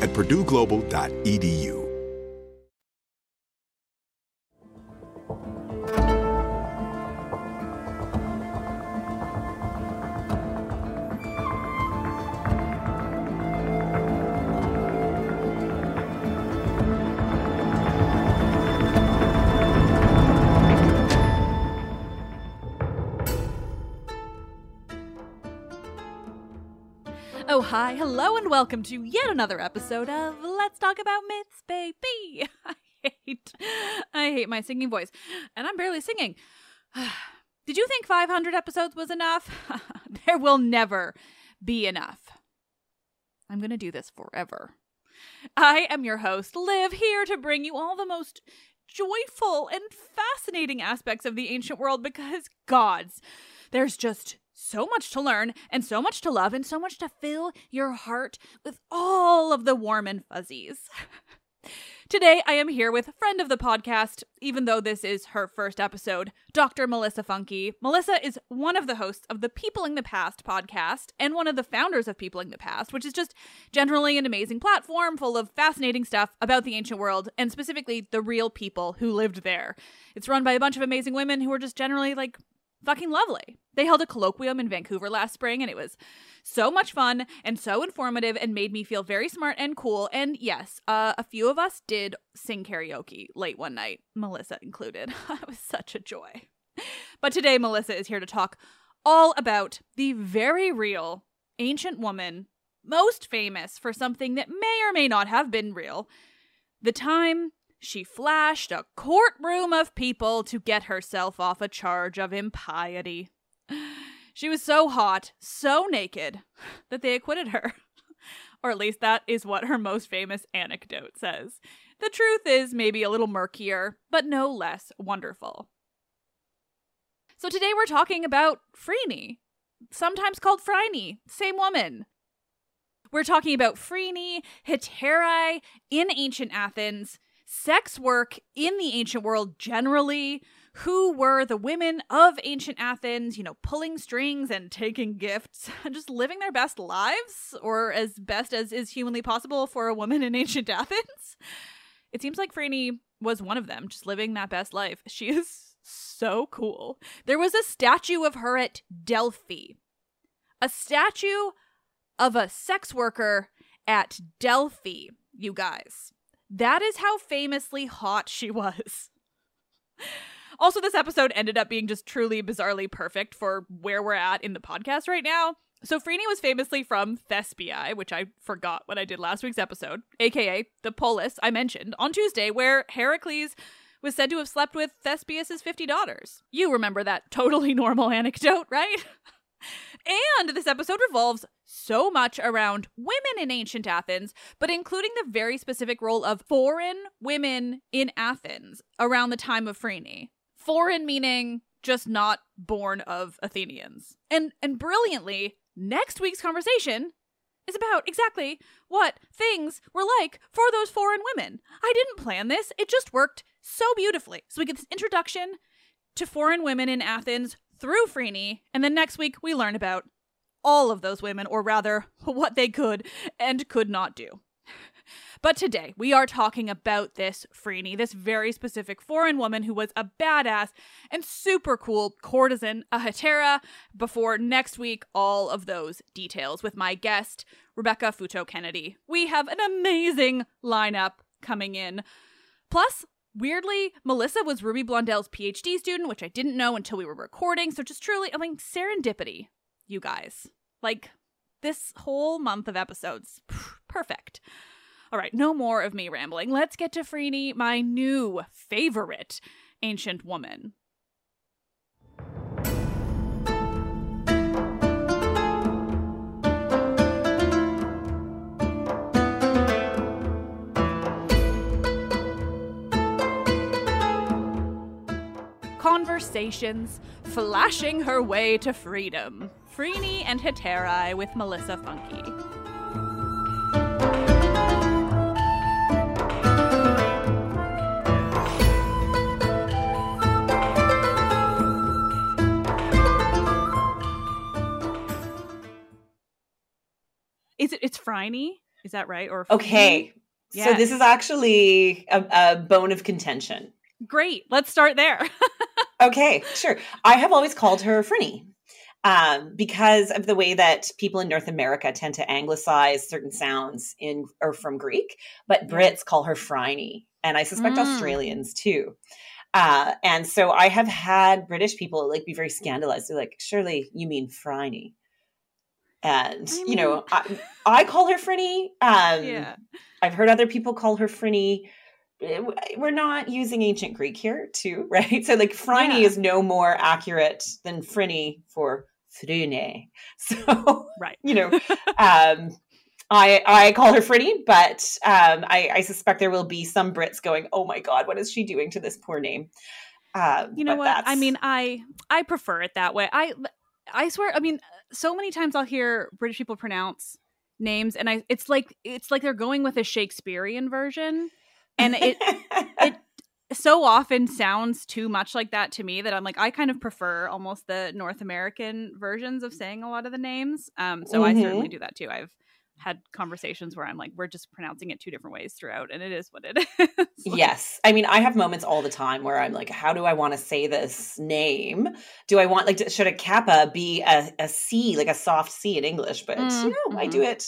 at purdueglobal.edu. Oh, hi, hello, and welcome to yet another episode of Let's Talk About Myths, baby. I hate, I hate my singing voice, and I'm barely singing. Did you think 500 episodes was enough? there will never be enough. I'm going to do this forever. I am your host, Liv, here to bring you all the most joyful and fascinating aspects of the ancient world because, gods, there's just so much to learn and so much to love and so much to fill your heart with all of the warm and fuzzies. Today, I am here with a friend of the podcast, even though this is her first episode, Dr. Melissa Funke. Melissa is one of the hosts of the Peopling the Past podcast and one of the founders of Peopling the Past, which is just generally an amazing platform full of fascinating stuff about the ancient world and specifically the real people who lived there. It's run by a bunch of amazing women who are just generally like fucking lovely. They held a colloquium in Vancouver last spring and it was so much fun and so informative and made me feel very smart and cool. And yes, uh, a few of us did sing karaoke late one night, Melissa included. it was such a joy. But today, Melissa is here to talk all about the very real ancient woman, most famous for something that may or may not have been real the time she flashed a courtroom of people to get herself off a charge of impiety. She was so hot, so naked, that they acquitted her. or at least that is what her most famous anecdote says. The truth is maybe a little murkier, but no less wonderful. So today we're talking about Phryne, sometimes called Phryne, same woman. We're talking about Phryne, Hetairai in ancient Athens, sex work in the ancient world generally, who were the women of ancient Athens, you know, pulling strings and taking gifts, just living their best lives, or as best as is humanly possible for a woman in ancient Athens. It seems like Phryne was one of them, just living that best life. She is so cool. There was a statue of her at Delphi. A statue of a sex worker at Delphi, you guys. That is how famously hot she was. Also, this episode ended up being just truly bizarrely perfect for where we're at in the podcast right now. So, Phryne was famously from Thespiae, which I forgot when I did last week's episode, aka the polis I mentioned on Tuesday, where Heracles was said to have slept with Thespius's 50 daughters. You remember that totally normal anecdote, right? and this episode revolves so much around women in ancient Athens, but including the very specific role of foreign women in Athens around the time of Phryne. Foreign meaning just not born of Athenians. And and brilliantly, next week's conversation is about exactly what things were like for those foreign women. I didn't plan this. It just worked so beautifully. So we get this introduction to foreign women in Athens through Phryne, and then next week we learn about all of those women, or rather, what they could and could not do. But today, we are talking about this Phryne, this very specific foreign woman who was a badass and super cool courtesan, a hetaira, before next week, all of those details with my guest, Rebecca Futo Kennedy. We have an amazing lineup coming in. Plus, weirdly, Melissa was Ruby Blondell's PhD student, which I didn't know until we were recording. So just truly, I mean, serendipity, you guys. Like, this whole month of episodes, perfect. All right, no more of me rambling. Let's get to Phryne, my new favorite ancient woman. Conversations, flashing her way to freedom. Phryne and Hetairai with Melissa Funke. Is it? It's Phryne. Is that right? Or okay. So this is actually a, a bone of contention. Great. Let's start there. okay, sure. I have always called her Phryne um, because of the way that people in North America tend to anglicize certain sounds in or from Greek, but Brits call her Phryne, and I suspect mm. Australians too. Uh, and so I have had British people like be very scandalized. They're like, "Surely you mean Phryne?" And I mean, you know, I, I, call her Phryne. Um, yeah. I've heard other people call her Phryne. Eh, we're not using ancient Greek here, too, right? So, like, Phryne yeah. is no more accurate than Phryne for Phryne. So, right, you know, um, I I call her Phryne, but um, I, I suspect there will be some Brits going, "Oh my God, what is she doing to this poor name?" Um, you know what? That's... I mean, I I prefer it that way. I I swear. I mean, so many times I'll hear British people pronounce names, and I it's like it's like they're going with a Shakespearean version, and it it so often sounds too much like that to me that I'm like I kind of prefer almost the North American versions of saying a lot of the names. Um, so mm-hmm. I certainly do that too. I've had conversations where I'm like, we're just pronouncing it two different ways throughout, and it is what it is. like, yes. I mean, I have moments all the time where I'm like, how do I want to say this name? Do I want, like, should a kappa be a, a C, like a soft C in English? But, mm-hmm. you know, I do mm-hmm. it.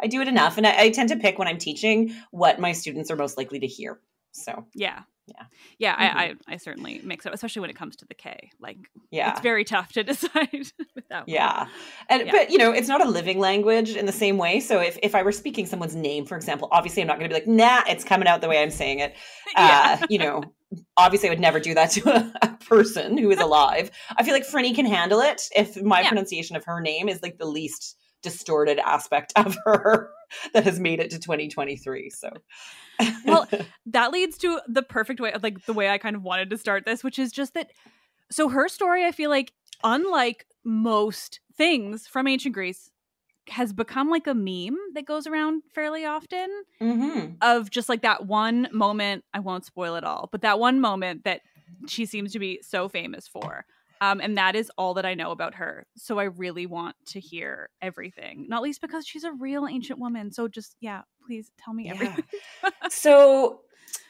I do it enough. And I, I tend to pick when I'm teaching what my students are most likely to hear. So, yeah. yeah. Yeah mm-hmm. I, I, I certainly mix up especially when it comes to the k. Like yeah. it's very tough to decide without yeah. And yeah. but you know it's not a living language in the same way. So if, if i were speaking someone's name for example obviously i'm not going to be like nah it's coming out the way i'm saying it. Yeah. uh, you know obviously i would never do that to a, a person who is alive. I feel like Phryne can handle it if my yeah. pronunciation of her name is like the least distorted aspect of her that has made it to 2023. So, well, that leads to the perfect way, like the way I kind of wanted to start this, which is just that. So, her story, I feel like, unlike most things from ancient Greece, has become like a meme that goes around fairly often mm-hmm. of just like that one moment. I won't spoil it all, but that one moment that she seems to be so famous for. Um, and that is all that I know about her. So I really want to hear everything, not least because she's a real ancient woman. So just, yeah, please tell me everything. So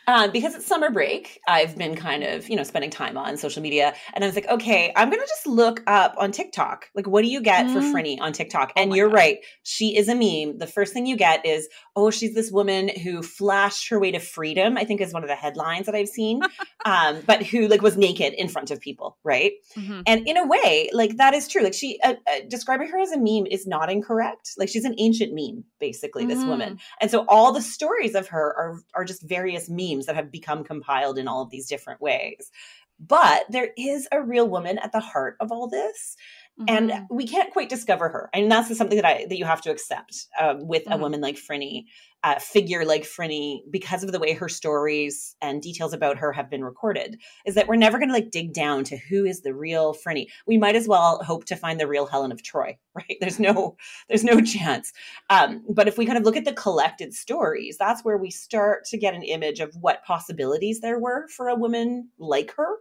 um, because it's summer break, I've been kind of, you know, spending time on social media. And I was like, okay, I'm going to just look up on TikTok. Like, what do you get mm. for Phryne on TikTok? Oh and you're God. right. She is a meme. The first thing you get is, oh, she's this woman who flashed her way to freedom, I think is one of the headlines that I've seen, um, but who like was naked in front of people. Right. Mm-hmm. And in a way, like that is true. Like she, uh, uh, describing her as a meme is not incorrect. Like she's an ancient meme, basically, this mm-hmm. woman. And so all the stories of her are, are just various memes memes that have become compiled in all of these different ways. But there is a real woman at the heart of all this. Mm-hmm. And we can't quite discover her, and that's something that I that you have to accept um, with mm-hmm. a woman like Phryne, uh, figure like Phryne, because of the way her stories and details about her have been recorded. Is that we're never going to like dig down to who is the real Phryne. We might as well hope to find the real Helen of Troy, right? There's no there's no chance. Um, but if we kind of look at the collected stories, that's where we start to get an image of what possibilities there were for a woman like her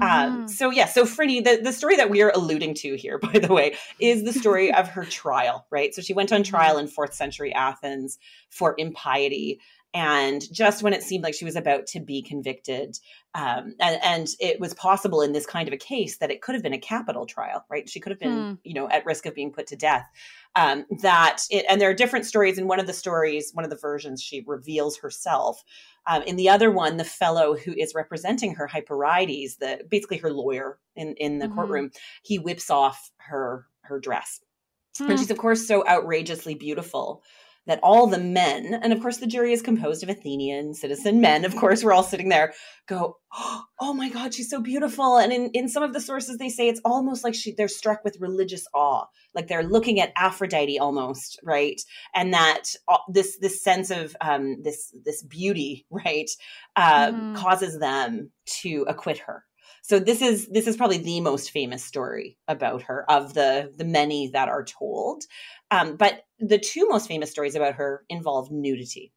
um, mm-hmm. so yeah, so Phryne, the, the story that we are alluding to here, by the way, is the story of her trial, right? So she went on mm-hmm. trial in fourth century Athens for impiety. And just when it seemed like she was about to be convicted, um, and, and, it was possible in this kind of a case that it could have been a capital trial, right? She could have been, hmm. you know, at risk of being put to death. Um, that it, and there are different stories. In one of the stories, one of the versions, she reveals herself um, in the other one, the fellow who is representing her, Hyperides, the basically her lawyer in in the mm-hmm. courtroom, he whips off her her dress, mm. and she's of course so outrageously beautiful that all the men, and of course the jury is composed of Athenian citizen men, of course, we're all sitting there, go, oh my God, she's so beautiful. And in, in some of the sources, they say it's almost like she, they're struck with religious awe, like they're looking at Aphrodite almost, right? And that uh, this this sense of um, this this beauty, right, uh, mm. causes them to acquit her so this is this is probably the most famous story about her of the the many that are told um, but the two most famous stories about her involve nudity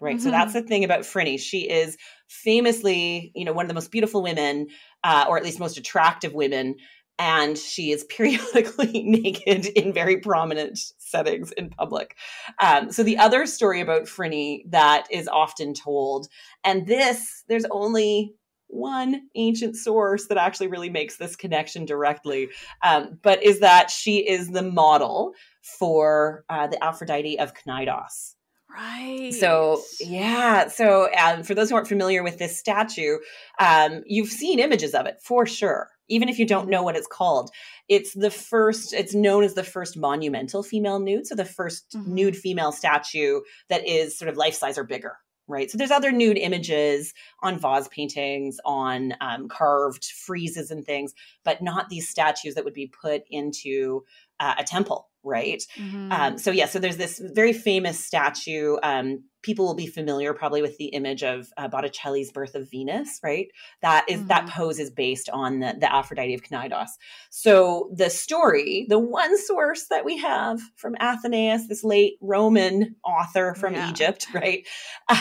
right mm-hmm. so that's the thing about Phryne she is famously you know one of the most beautiful women uh, or at least most attractive women and she is periodically naked in very prominent settings in public. Um, so the other story about Phryne that is often told, and this there's only one ancient source that actually really makes this connection directly, um, but is that she is the model for uh, the Aphrodite of Cnidos. Right. So, yeah. So, um, for those who aren't familiar with this statue, um, you've seen images of it for sure, even if you don't know what it's called. It's the first, it's known as the first monumental female nude. So, the 1st mm-hmm. nude female statue that is sort of life size or bigger right? So there's other nude images on vase paintings, on um, carved friezes and things, but not these statues that would be put into uh, a temple, right? Mm-hmm. Um, so yeah, so there's this very famous statue. Um, people will be familiar probably with the image of uh, Botticelli's Birth of Venus, right? That is, mm-hmm. that pose is based on the, the Aphrodite of Cnidos. So the story, the one source that we have from Athenaeus, this late Roman author from yeah. Egypt, right?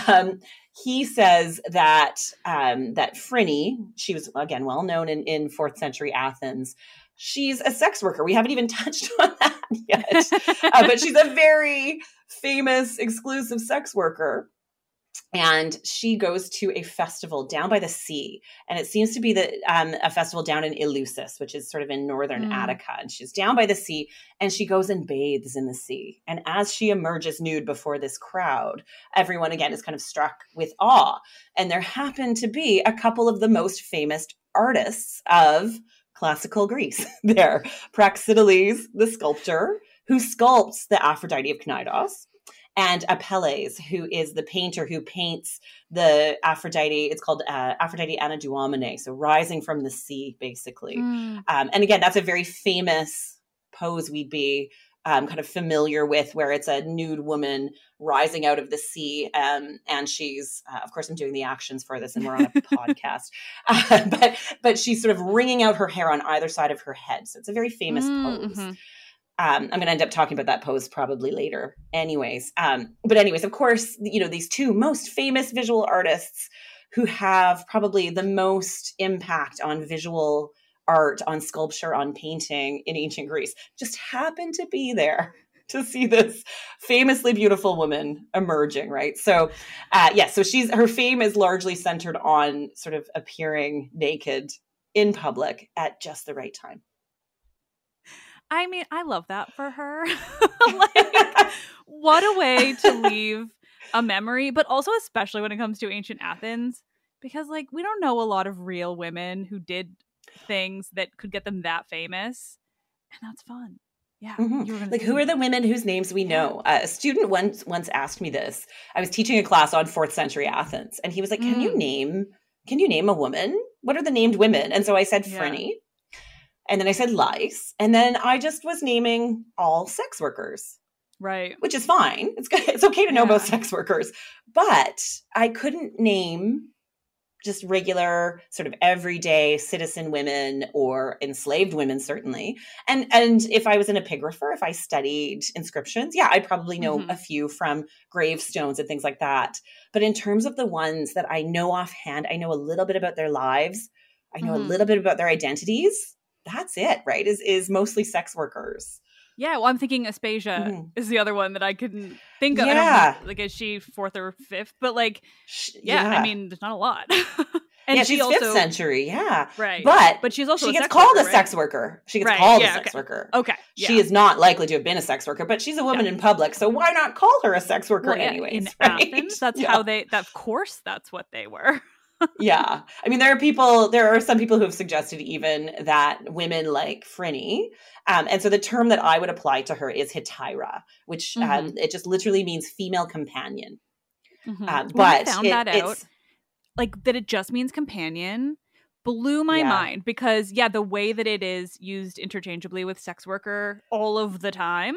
Um, he says that um, that Phryne, she was again well known in, in fourth century Athens, she's a sex worker. We haven't even touched on that yet, uh, but she's a very famous exclusive sex worker. And she goes to a festival down by the sea, and it seems to be the um, a festival down in Eleusis, which is sort of in northern mm. Attica. And she's down by the sea, and she goes and bathes in the sea. And as she emerges nude before this crowd, everyone again is kind of struck with awe. And there happen to be a couple of the most famous artists of classical Greece there. Praxiteles, the sculptor, who sculpts the Aphrodite of Cnidos, and Apelles, who is the painter who paints the Aphrodite. It's called uh, Aphrodite Anadyomene, so rising from the sea, basically. Mm. Um, and again, that's a very famous pose we'd be um, kind of familiar with, where it's a nude woman rising out of the sea. Um, and she's, uh, of course, I'm doing the actions for this, and we're on a podcast. Uh, but but she's sort of wringing out her hair on either side of her head. So it's a very famous Mm, pose. mhm. Um, I'm going to end up talking about that pose probably later, anyways. Um, but anyways, of course, you know these two most famous visual artists who have probably the most impact on visual art, on sculpture, on painting in ancient Greece, just happened to be there to see this famously beautiful woman emerging, right? So, uh, yeah, so she's her fame is largely centered on sort of appearing naked in public at just the right time. I mean, I love that for her. like, what a way to leave a memory, but also especially when it comes to ancient Athens, because like we don't know a lot of real women who did things that could get them that famous, and that's fun. Yeah, Mhm. gonna Like, who are the women whose names we know? Uh, a student once once asked me this. I was teaching a class on fourth century Athens, and he was like, "Can you Mm. name? Can you name a woman? What are the named women?" And so I said Yeah. Phryne, and then I said Lais, and then I just was naming all sex workers, right? which is fine. It's good. It's okay to know Yeah. both sex workers, but I couldn't name just regular sort of everyday citizen women or enslaved women certainly. And and if i was an epigrapher if i studied inscriptions yeah i probably know Mhm. a few from gravestones and things like that. But in terms of the ones that i know offhand i know a little bit about their lives. I know Mhm. a little bit about their identities. That's it right is is mostly sex workers Yeah, well, I'm thinking Aspasia Mhm. is the other one that I couldn't think of. Yeah. know, like, is she fourth or fifth? But like, Sh- yeah, I mean, there's not a lot. and yeah she she's also, fifth century yeah right? but but she's also she gets called worker, a sex worker she gets Right, called yeah, a sex okay. worker Okay, She is not likely to have been a sex worker, but she's a woman Yeah. in public, so why not call her a sex worker Well, yeah, anyways? in right? Athens. That's Yeah. how they. That, of course, that's what they were. Yeah. I mean, there are people, there are some people who have suggested even that women like Phryne, um, and so the term that I would apply to her is Hetaira, which um, Mm-hmm. it just literally means female companion. Mhm. Um, but found it- that out, like that it just means companion blew my Yeah. mind because yeah the way that it is used interchangeably with sex worker all of the time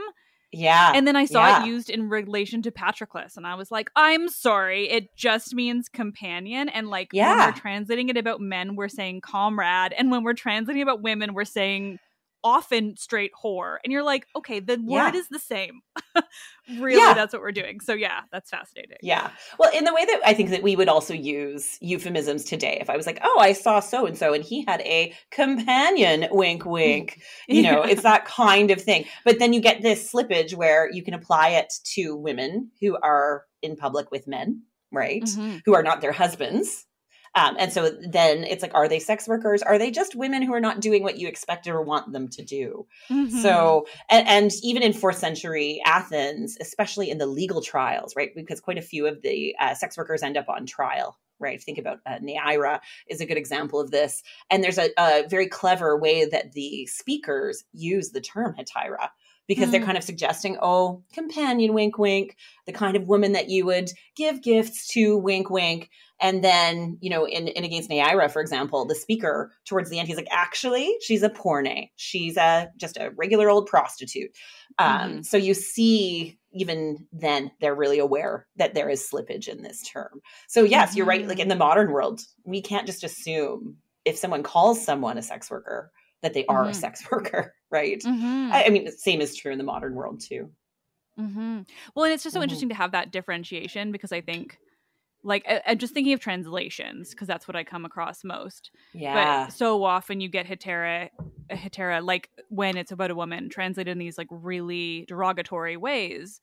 Yeah. and then i saw yeah. it used in relation to patroclus and i was like i'm sorry it just means companion and like when Yeah. we're translating it about men we're saying comrade and when we're translating about women we're saying often straight whore and you're like okay the word Yeah. is the same really Yeah. that's what we're doing so yeah that's fascinating Yeah. Well, in the way that I think that we would also use euphemisms today. If I was like, oh, I saw so and so and he had a companion, wink, wink, you know, Yeah. it's that kind of thing. But then you get this slippage where you can apply it to women who are in public with men, right? Mhm. Who are not their husbands. Um, and so then it's like, are they sex workers? Are they just women who are not doing what you expected or want them to do? Mhm. So, and, and even in fourth century Athens, especially in the legal trials, right? Because quite a few of the uh, sex workers end up on trial, right? Think about uh, Neaira is a good example of this. And there's a, a very clever way that the speakers use the term hetaira because they're Mm. kind of suggesting, oh, companion, wink, wink, the kind of woman that you would give gifts to, wink, wink. And then, you know, in, in Against Neaira, for example, the speaker towards the end, he's like, actually, she's a porne. She's a just a regular old prostitute. Um, So you see, even then, they're really aware that there is slippage in this term. So yes, you're right. Like in the modern world, we can't just assume if someone calls someone a sex worker that they are a Mhm. sex worker, right? Mhm. I, I mean, the same is true in the modern world too. hmm Well, and it's just so Mhm. interesting to have that differentiation because I think, like, I, I'm just thinking of translations because that's what I come across most. Yeah. But so often you get hetaira, hetaira, like when it's about a woman translated in these like really derogatory ways.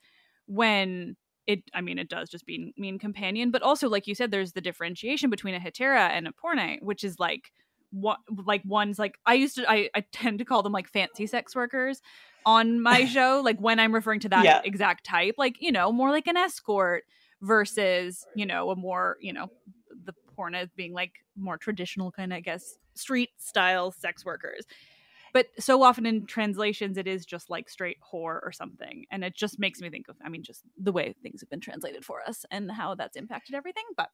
When it, I mean, it does just be, mean companion, but also like you said, there's the differentiation between a hetaira and a porne, which is like what like one's like I used to I, I tend to call them like fancy sex workers on my show like when I'm referring to that Yeah. exact type like you know more like an escort versus you know a more you know the porn porno being like more traditional kind of I guess street style sex workers but so often in translations it is just like straight whore or something and it just makes me think of I mean just the way things have been translated for us and how that's impacted everything but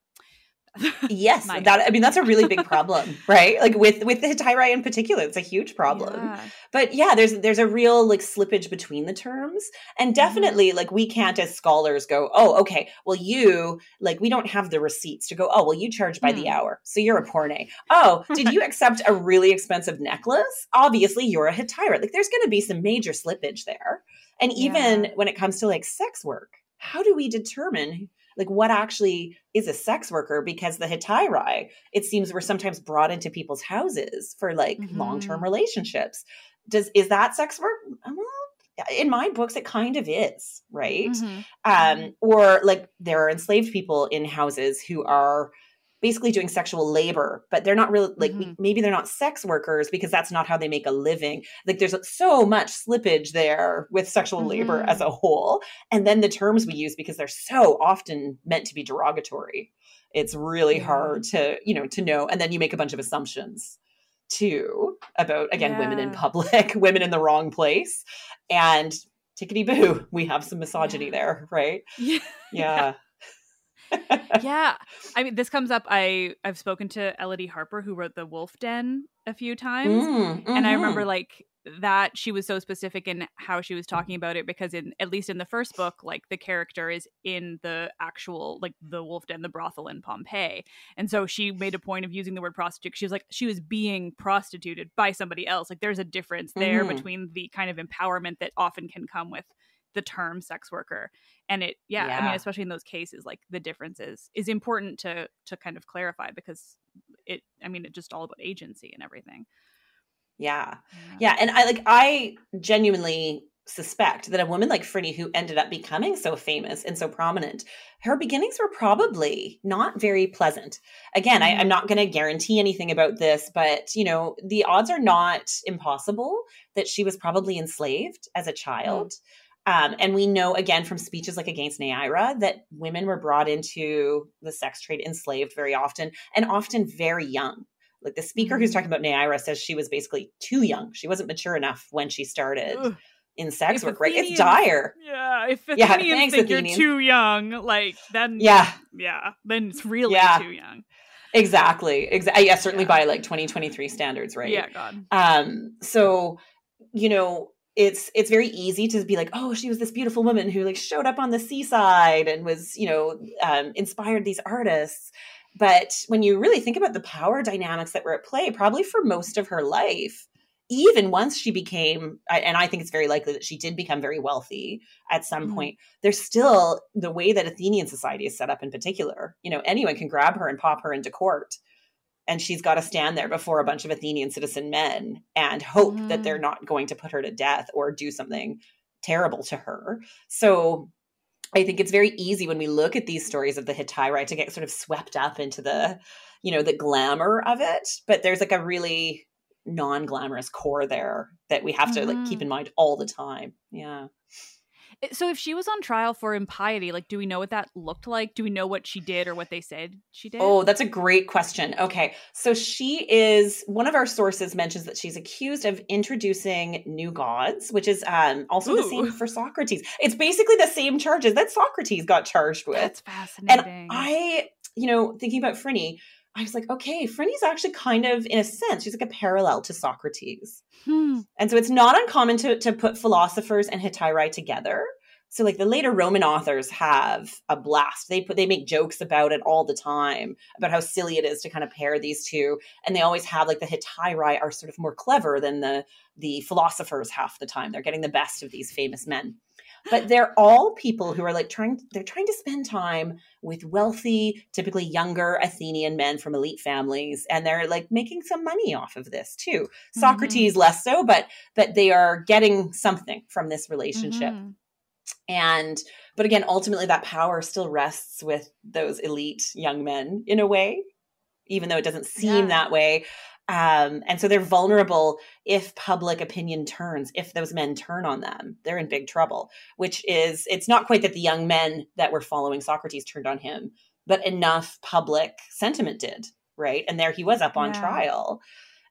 yes, that I mean that's a really big problem, right? Like with with the Hetaira in particular, it's a huge problem. Yeah. But yeah, there's there's a real like slippage between the terms, and definitely like we can't as scholars go, oh, okay, well you like we don't have the receipts to go, oh, well you charge by the Hmm. hour, so you're a porne. Oh, did you accept a really expensive necklace? Obviously, you're a Hetaira. Like there's going to be some major slippage there, and even Yeah. when it comes to like sex work, how do we determine? Like what actually is a sex worker? Because the Hetairae, it seems, were sometimes brought into people's houses for like Mhm. long-term relationships. Does is that sex work? In my books, it kind of is, right? Mhm. um, or like there are enslaved people in houses who are basically doing sexual labor but they're not really like we- maybe they're not sex workers because that's not how they make a living. Like there's so much slippage there with sexual labor Mhm. as a whole. And then the terms we use because they're so often meant to be derogatory. It's really Yeah. hard to you know to know. And then you make a bunch of assumptions too about again women in public women in the wrong place. And tickety boo we have some misogyny there right? Yeah. yeah yeah i mean this comes up i i've spoken to elodie harper who wrote the wolf den a few times Mm, and i remember like that she was so specific in how she was talking about it because in at least in the first book like the character is in the actual like the wolf den the brothel in pompeii and so she made a point of using the word prostitute she was like she was being prostituted by somebody else like there's a difference there Mhm. between the kind of empowerment that often can come with the term sex worker and it yeah, i mean especially in those cases like the differences is is important to to kind of clarify because it i mean it's just all about agency and everything. Yeah. Yeah. And i like i genuinely suspect that a woman like Phryne who ended up becoming so famous and so prominent her beginnings were probably not very pleasant. Again I, i'm mm-hmm. not going to guarantee anything about this but you know the odds are not impossible that she was probably enslaved as a mm-hmm. child Um, and we know again from speeches like against Neaira that women were brought into the sex trade enslaved very often and often very young. Like the speaker who's Mhm. talking about Neaira says she was basically too young. She wasn't mature enough when she started Ugh. in sex If work, right? It's dire. Yeah, if Yeah, Athenians thanks, think Athenians. you're too young, like then Yeah, yeah, then it's really Yeah. too young. exactly. Exactly. Yeah, certainly Yeah. by like 2023 standards, right? Yeah, God. um so you know it's it's very easy to be like oh she was this beautiful woman who like showed up on the seaside and was you know um, inspired these artists. But when you really think about the power dynamics that were at play probably for most of her life even once she became and i think it's very likely that she did become very wealthy at some Mhm. point there's still the way that athenian society is set up in particular. You know anyone can grab her and pop her into court and she's got to stand there before a bunch of Athenian citizen men and hope that they're mm. not going to put her to death or do something terrible to her. So I think it's very easy when we look at these stories of the Hetairai to get sort of swept up into the, you know, the glamour of it. But there's like a really non-glamorous core there that we have to like keep in mm-hmm. mind all the time. Yeah. So if she was on trial for impiety, like do we know what that looked like? Do we know what she did or what they said she did? Oh, that's a great question. Okay. So she is one of our sources mentions that she's accused of introducing new gods, which is um, also the same for Socrates. It's basically the same charges that Socrates got charged with. that's fascinating. and I, you know, thinking about Phryne, I was like, okay, Phryne's actually kind of, in a sense, she's like a parallel to Socrates. Hmm. And so it's not uncommon to, to put philosophers and Hetairai together. So like the later Roman authors have a blast. They put they make jokes about it all the time about how silly it is to kind of pair these two. And they always have like the Hetairai are sort of more clever than the the philosophers half the time. They're getting the best of these famous men. But they're all people who are like trying they're trying to spend time with wealthy, typically younger Athenian men from elite families and they're like making some money off of this too. Socrates less so, but but they are getting something from this relationship. Mhm. And but again, ultimately that power still rests with those elite young men in a way, even though it doesn't seem Yeah. that way. Um, and so they're vulnerable if public opinion turns, if those men turn on them, they're in big trouble, which is, it's not quite that the young men that were following Socrates turned on him, but enough public sentiment did, right? And there he was up on Yeah. trial.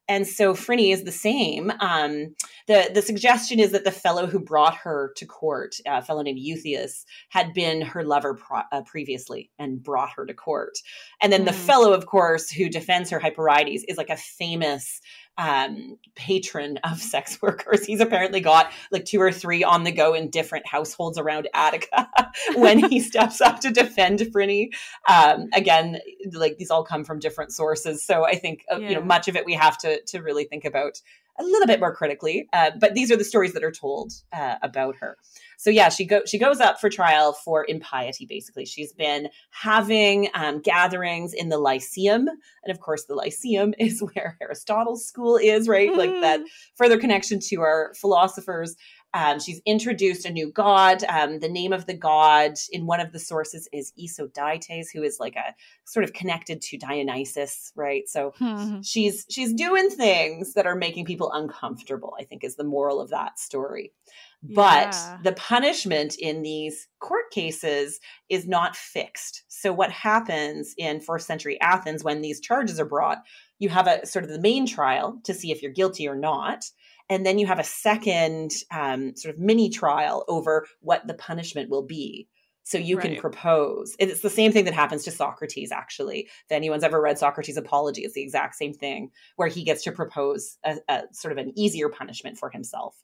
And so Phryne is the same. Um, the the suggestion is that the fellow who brought her to court, a fellow named Euthias, had been her lover pro- uh, previously and brought her to court. And then mm. the hmm. fellow, of course, who defends her Hyperides is like a famous um, patron of sex workers. He's apparently got like two or three on the go in different households around Attica when he steps up to defend Phryne. Um, again, like these all come from different sources, so I think uh, yeah. you know much of it we have to to really think about a little bit more critically. Uh, but these are the stories that are told uh, about her. So yeah, she go she goes up for trial for impiety. Basically, she's been having um, gatherings in the Lyceum, and of course, the Lyceum is where Aristotle's school is, right? Mm-hmm. Like that further connection to our philosophers. Um, she's introduced a new god. Um, the name of the god in one of the sources is Isodaites, who is like a sort of connected to Dionysus, right? So mm-hmm. she's she's doing things that are making people uncomfortable. I think is the moral of that story. But yeah. the punishment in these court cases is not fixed. So what happens in first century Athens when these charges are brought? You have a sort of the main trial to see if you're guilty or not and then you have a second um, sort of mini trial over what the punishment will be. So you right. can propose it's the same thing that happens to socrates actually. If anyone's ever read socrates apology it's the exact same thing where he gets to propose a, a sort of an easier punishment for himself.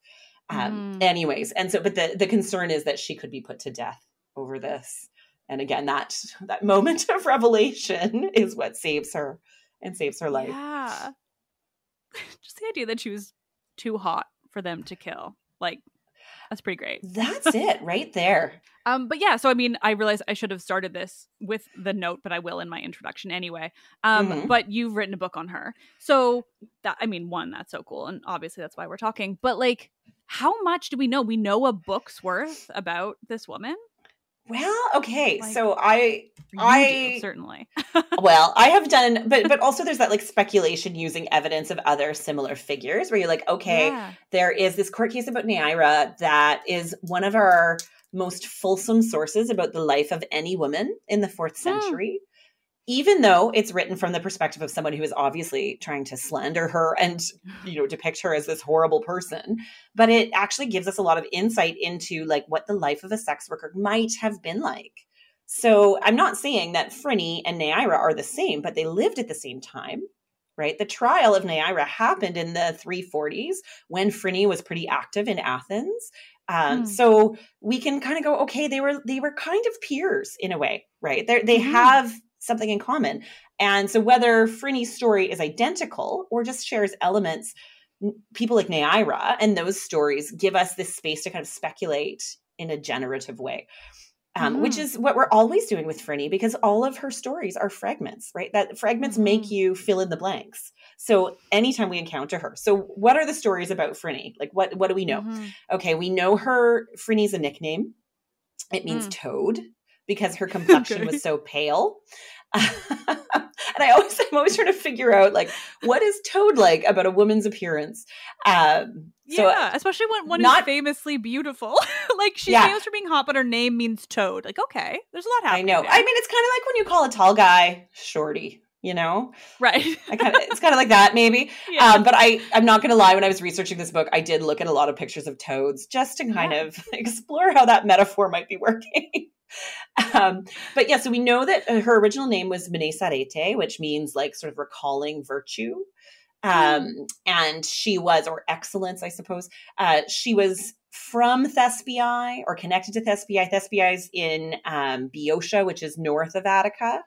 Um, mm. anyways and so but the the concern is that she could be put to death over this. And again that that moment of revelation is what saves her and saves her life. Yeah. Just the idea that she was too hot for them to kill. Like that's pretty great. That's it right there. um, but yeah, so I mean, I realize I should have started this with the note, but I will in my introduction anyway. Um, mm-hmm. but you've written a book on her. So that I mean, one, that's so cool. And obviously that's why we're talking. But like, how much do we know? We know a book's worth about this woman. Well, okay. Like, so I I do, certainly. well, I have done but but also there's that like speculation using evidence of other similar figures where you're like, okay, yeah. there is this court case about Neaira that is one of our most fulsome sources about the life of any woman in the 4th hmm. century even though it's written from the perspective of someone who is obviously trying to slander her and you know depict her as this horrible person but it actually gives us a lot of insight into like what the life of a sex worker might have been like so i'm not saying that Phryne and Neaira are the same but they lived at the same time right the trial of Neaira happened in the 340s when Phryne was pretty active in Athens um, hmm. So we can kind of go, okay, they were they were kind of peers in a way, right? They're, they mm-hmm. have something in common. And so whether Phryne's story is identical or just shares elements, people like Neaira and those stories give us this space to kind of speculate in a generative way. Um, mm. Which is what we're always doing with Phryne because all of her stories are fragments, right? That fragments mm-hmm. make you fill in the blanks. So anytime we encounter her, so what are the stories about Phryne? Like what what do we know? Mm-hmm. Okay, we know her Phryne's a nickname. It means mm. toad because her complexion okay. was so pale. and I always, I'm always trying to figure out like what is Toad like about a woman's appearance. Um, so yeah, especially when one not, is famously beautiful. like she's yeah. famous for being hot, but her name means Toad. Like okay, there's a lot happening. I know. There. I mean, it's kind of like when you call a tall guy shorty you know right I kinda, it's kind of like that maybe yeah. um, but i i'm not gonna lie when i was researching this book i did look at a lot of pictures of toads just to kind yeah. of explore how that metaphor might be working um, but yeah, so we know that uh, her original name was Mnesarete, which means like sort of recalling virtue. Um, mm. And she was, or excellence, I suppose. Uh, she was from Thespiae or connected to Thespiae. Thespiae is in um, Boeotia, which is north of Attica.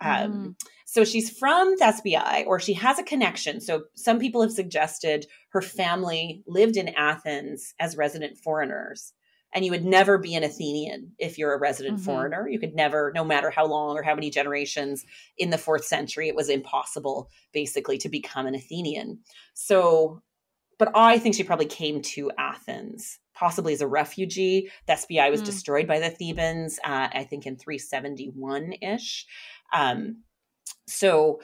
Um, mm. So she's from Thespiae, or she has a connection. So some people have suggested her family lived in Athens as resident foreigners and you would never be an Athenian if you're a resident mm-hmm. foreigner. You could never, no matter how long or how many generations in the fourth century, it was impossible basically to become an Athenian. So, but I think she probably came to Athens, possibly as a refugee. Thespiae was mm. destroyed by the Thebans, uh, I think in 371 ish. Um, so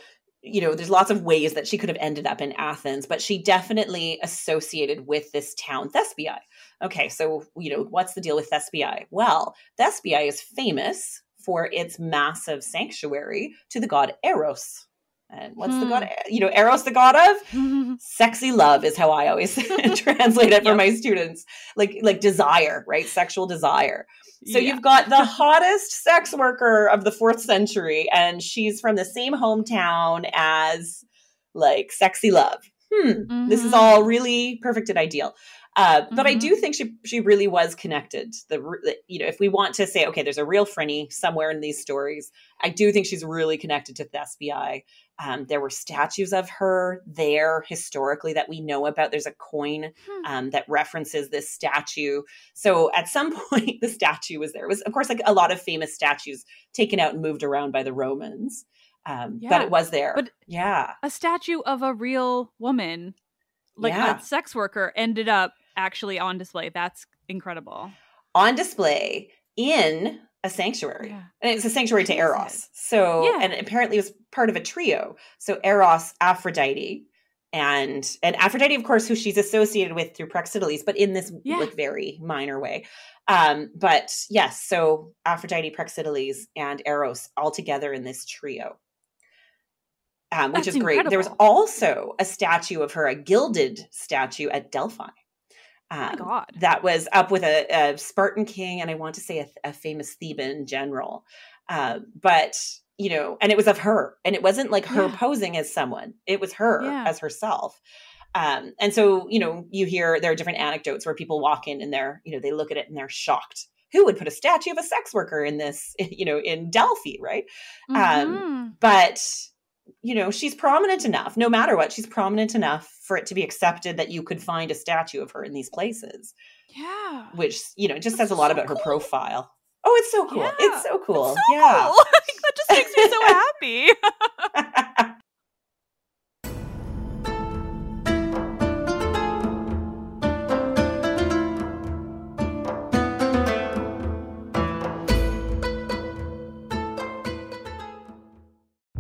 you know, there's lots of ways that she could have ended up in Athens, but she definitely associated with this town, Thespiae. Okay, so, you know, what's the deal with Thespiae? Well, Thespiae is famous for its massive sanctuary to the god Eros. And what's the god? You know, Eros, the god of sexy love, is how I always translate it for Yep. my students. Like, like desire, right? Sexual desire. So Yeah. you've got the hottest sex worker of the fourth century, and she's from the same hometown as like sexy love. Hmm. This is Mhm. all really perfect and ideal. Uh, but I do think she she really was connected. The the- you know if we want to say okay, there's a real Phryne somewhere in these stories. I do think she's really connected to Thespiae. Um, there were statues of her there historically that we know about. There's a coin Hmm. um, that references this statue. So at some point, the statue was there. It was, of course, like a lot of famous statues taken out and moved around by the Romans. Um, Yeah, but it was there. but- yeah. a statue of a real woman, like Yeah. a sex worker, ended up actually on display. That's incredible. on display in a sanctuary. Yeah. And it's a sanctuary to Eros. So, Yeah. and apparently it was part of a trio. So Eros, Aphrodite, and and Aphrodite, of course, who she's associated with through Praxiteles, but in this Yeah. like very minor way. Um, but yes, so Aphrodite, Praxiteles, and Eros all together in this trio. Um, which That's is great. There was also a statue of her, a gilded statue at Delphi. Oh Um, god. that was up with a, a Spartan king and I want to say a, a famous Theban general. Uh, but, you know, and it was of her. And it wasn't like her Yeah. posing as someone, it was her Yeah. as herself. Um, and so, you know, you hear there are different anecdotes where people walk in and they're, you know, they look at it and they're shocked. Who would put a statue of a sex worker in this, you know, in Delphi, right? Um, Mhm. but you know she's prominent enough no matter what she's prominent enough for it to be accepted that you could find a statue of her in these places. Yeah. which you know just That's says a lot about her profile. Oh it's so cool. Yeah, it's so cool. So yeah. cool. that just makes me so happy.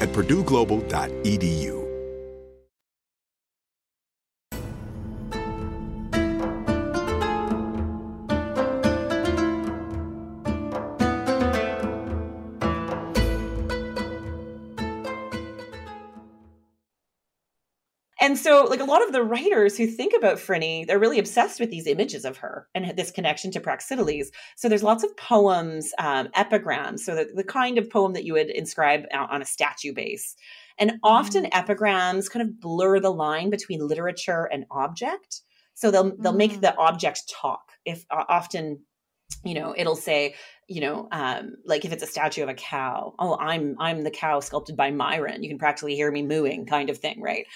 at PurdueGlobal.edu. And so, like a lot of the writers who think about Phryne, they're really obsessed with these images of her and this connection to Praxiteles. So there's lots of poems, um, epigrams, so the, the kind of poem that you would inscribe on a statue base. And often mm. epigrams kind of blur the line between literature and object. So they'll they'll mm. make the object talk. If uh, often you know it'll say you know um like if it's a statue of a cow oh i'm i'm the cow sculpted by myron. You can practically hear me mooing kind of thing right?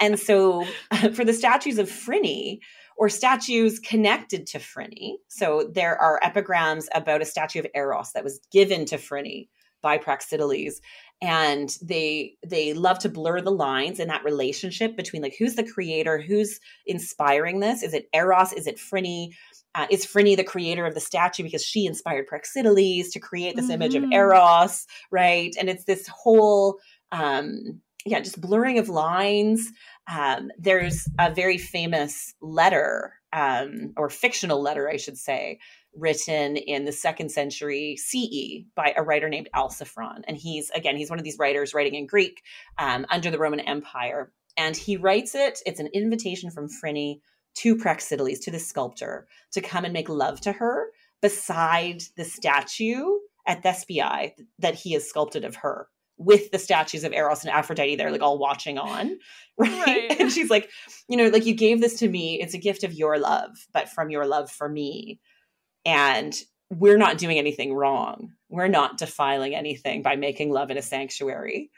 And so for the statues of phryne or statues connected to phryne so there are epigrams about a statue of eros that was given to phryne by praxiteles and they they love to blur the lines in that relationship between like who's the creator who's inspiring this is it eros is it phryne uh, is Phryne the creator of the statue because she inspired Praxiteles to create this mm-hmm. image of mm-hmm. Eros, right? And it's this whole, um, yeah, just blurring of lines. Um, there's a very famous letter, um, or fictional letter, I should say, written in the second century CE by a writer named Alciphron. And he's, again, he's one of these writers writing in Greek um, under the Roman Empire. And he writes it, it's an invitation from Phryne to Praxiteles, to the sculptor, to come and make love to her beside the statue at Thespiae that he has sculpted of her with the statues of Eros and Aphrodite they're like all watching on right? right? and she's like you know like you gave this to me it's a gift of your love but from your love for me and we're not doing anything wrong we're not defiling anything by making love in a sanctuary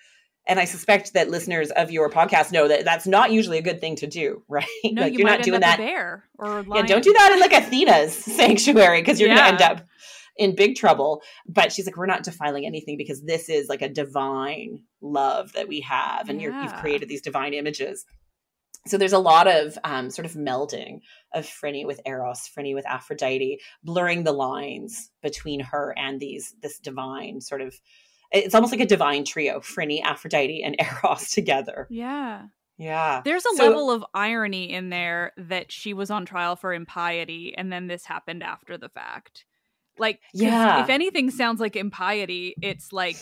and I suspect that listeners of your podcast know that that's not usually a good thing to do, right? No, like you are not doing that. bear or yeah, don't do that in like Athena's sanctuary because you're yeah. going to end up in big trouble. But she's like, we're not defiling anything because this is like a divine love that we have, and yeah. you've created these divine images. So there's a lot of um, sort of melding of Phryne with Eros, Phryne with Aphrodite, blurring the lines between her and these this divine sort of it's almost like a divine trio Phryne, Aphrodite, and Eros together. Yeah. Yeah. There's a so, level of irony in there that she was on trial for impiety and then this happened after the fact. Like, yeah. if anything sounds like impiety, it's like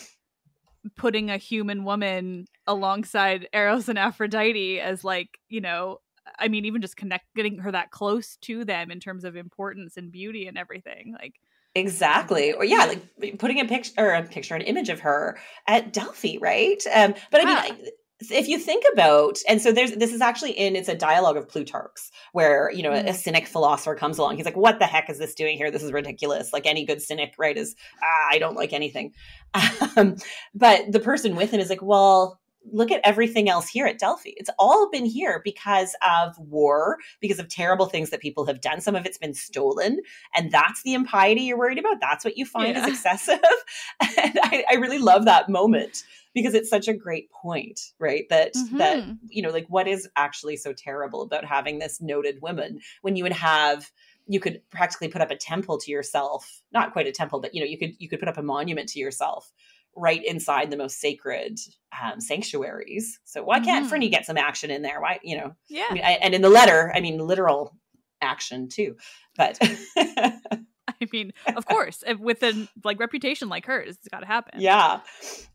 putting a human woman alongside Eros and Aphrodite as like, you know, I mean, even just connect getting her that close to them in terms of importance and beauty and everything. Like Exactly. Or yeah, like putting a picture or a picture, an image of her at Delphi, right? Um, but I mean, if you think about, and so there's this is actually in it's a dialogue of Plutarch's where you know mm. a, a, cynic philosopher comes along. He's like, "What the heck is this doing here? This is ridiculous." Like any good cynic, right? Is ah, I don't like anything. Um, but the person with him is like, "Well, look at everything else here at Delphi. It's all been here because of war, because of terrible things that people have done. Some of it's been stolen. And that's the impiety you're worried about. That's what you find yeah. is excessive. and I, I, really love that moment because it's such a great point, right? That, mm-hmm. that, you know, like what is actually so terrible about having this noted woman when you would have you could practically put up a temple to yourself not quite a temple but you know you could you could put up a monument to yourself right inside the most sacred um, sanctuaries. So why can't mm. Phryne get some action in there? Why, you know? Yeah. I mean, I, and in the letter, I mean, literal action too. But I mean, of course, with a like reputation like hers, it's got to happen. Yeah.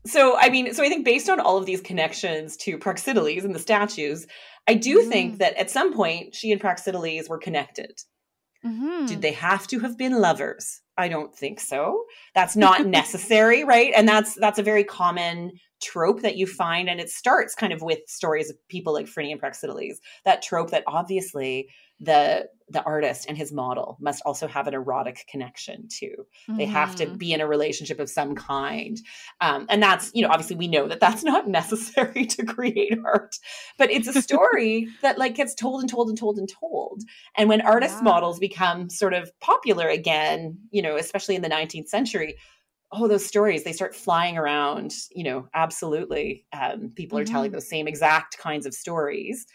So I mean, so I think based on all of these connections to Praxiteles and the statues, I do mm. think that at some point she and Praxiteles were connected. Mm-hmm. Did they have to have been lovers? I don't think so. That's not necessary, right? And that's that's a very common trope that you find and it starts kind of with stories of people like Phryne and Praxiteles. That trope that obviously the the artist and his model must also have an erotic connection too mm-hmm. they have to mm-hmm. be in a relationship of some kind um, and that's you know obviously we know that that's not necessary to create art but it's a story that like gets told and told and told and told and when artist yeah. models become sort of popular again you know especially in the 19th century oh those stories they start flying around you know absolutely um, people are mm-hmm. telling those same exact kinds of stories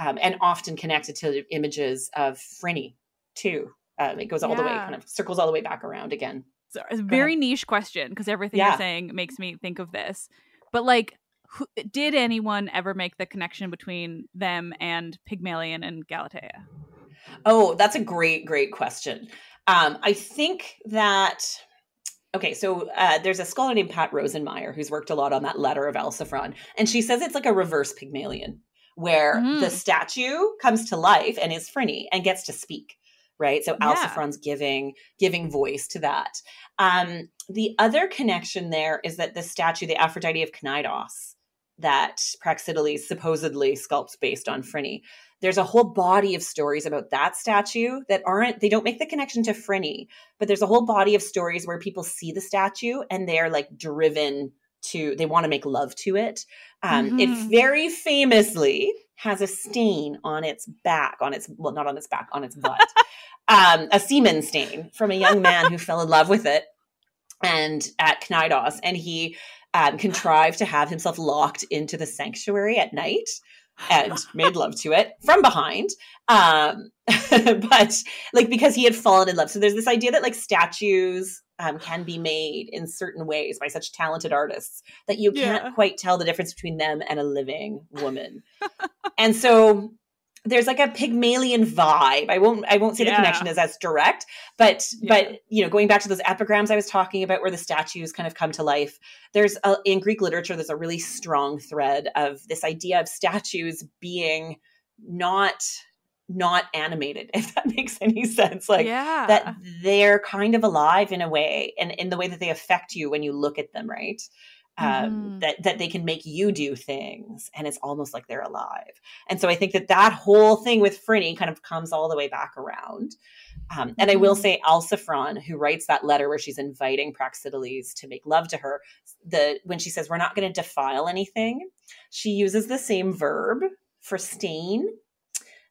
um, and often connected to images of Phryne too. Um, it goes all the way, kind of circles all the way back around again. So it's a very niche question because everything Yeah. you're saying makes me think of this. But like, who, did anyone ever make the connection between them and Pygmalion and Galatea? Oh, that's a great, great question. Um, I think that okay, so uh, there's a scholar named Pat Rosenmeyer who's worked a lot on that letter of Alciphron, and she says it's like a reverse Pygmalion, where Mhm. the statue comes to life and is Phryne and gets to speak. Right, so Yeah. Alciphron's giving giving voice to that. Um, the other connection there is that the statue, the Aphrodite of Cnidos, that Praxiteles supposedly sculpts based on Phryne, there's a whole body of stories about that statue that aren't they don't make the connection to Phryne, but there's a whole body of stories where people see the statue and they're like driven to they want to make love to it. Um, It Mhm. very famously has a stain on its back, on its well, not on its back, on its butt, um, a semen stain from a young man who fell in love with it, and at Knidos. and he um, contrived to have himself locked into the sanctuary at night and made love to it from behind um but like because he had fallen in love. So there's this idea that like statues um, can be made in certain ways by such talented artists that you can't quite tell the difference between them and a living woman. And so there's like a pygmalion vibe. I won't i won't say the connection is as direct but Yeah. but you know going back to those epigrams i was talking about where the statues kind of come to life there's a, in greek literature there's a really strong thread of this idea of statues being not not animated if that makes any sense. Like yeah, that they're kind of alive in a way and in the way that they affect you when you look at them right um, Mhm. that that they can make you do things and it's almost like they're alive and so i think that that whole thing with Phryne kind of comes all the way back around um, and i will Mhm. say alciphron who writes that letter where she's inviting praxiteles to make love to her the when she says we're not going to defile anything she uses the same verb for stain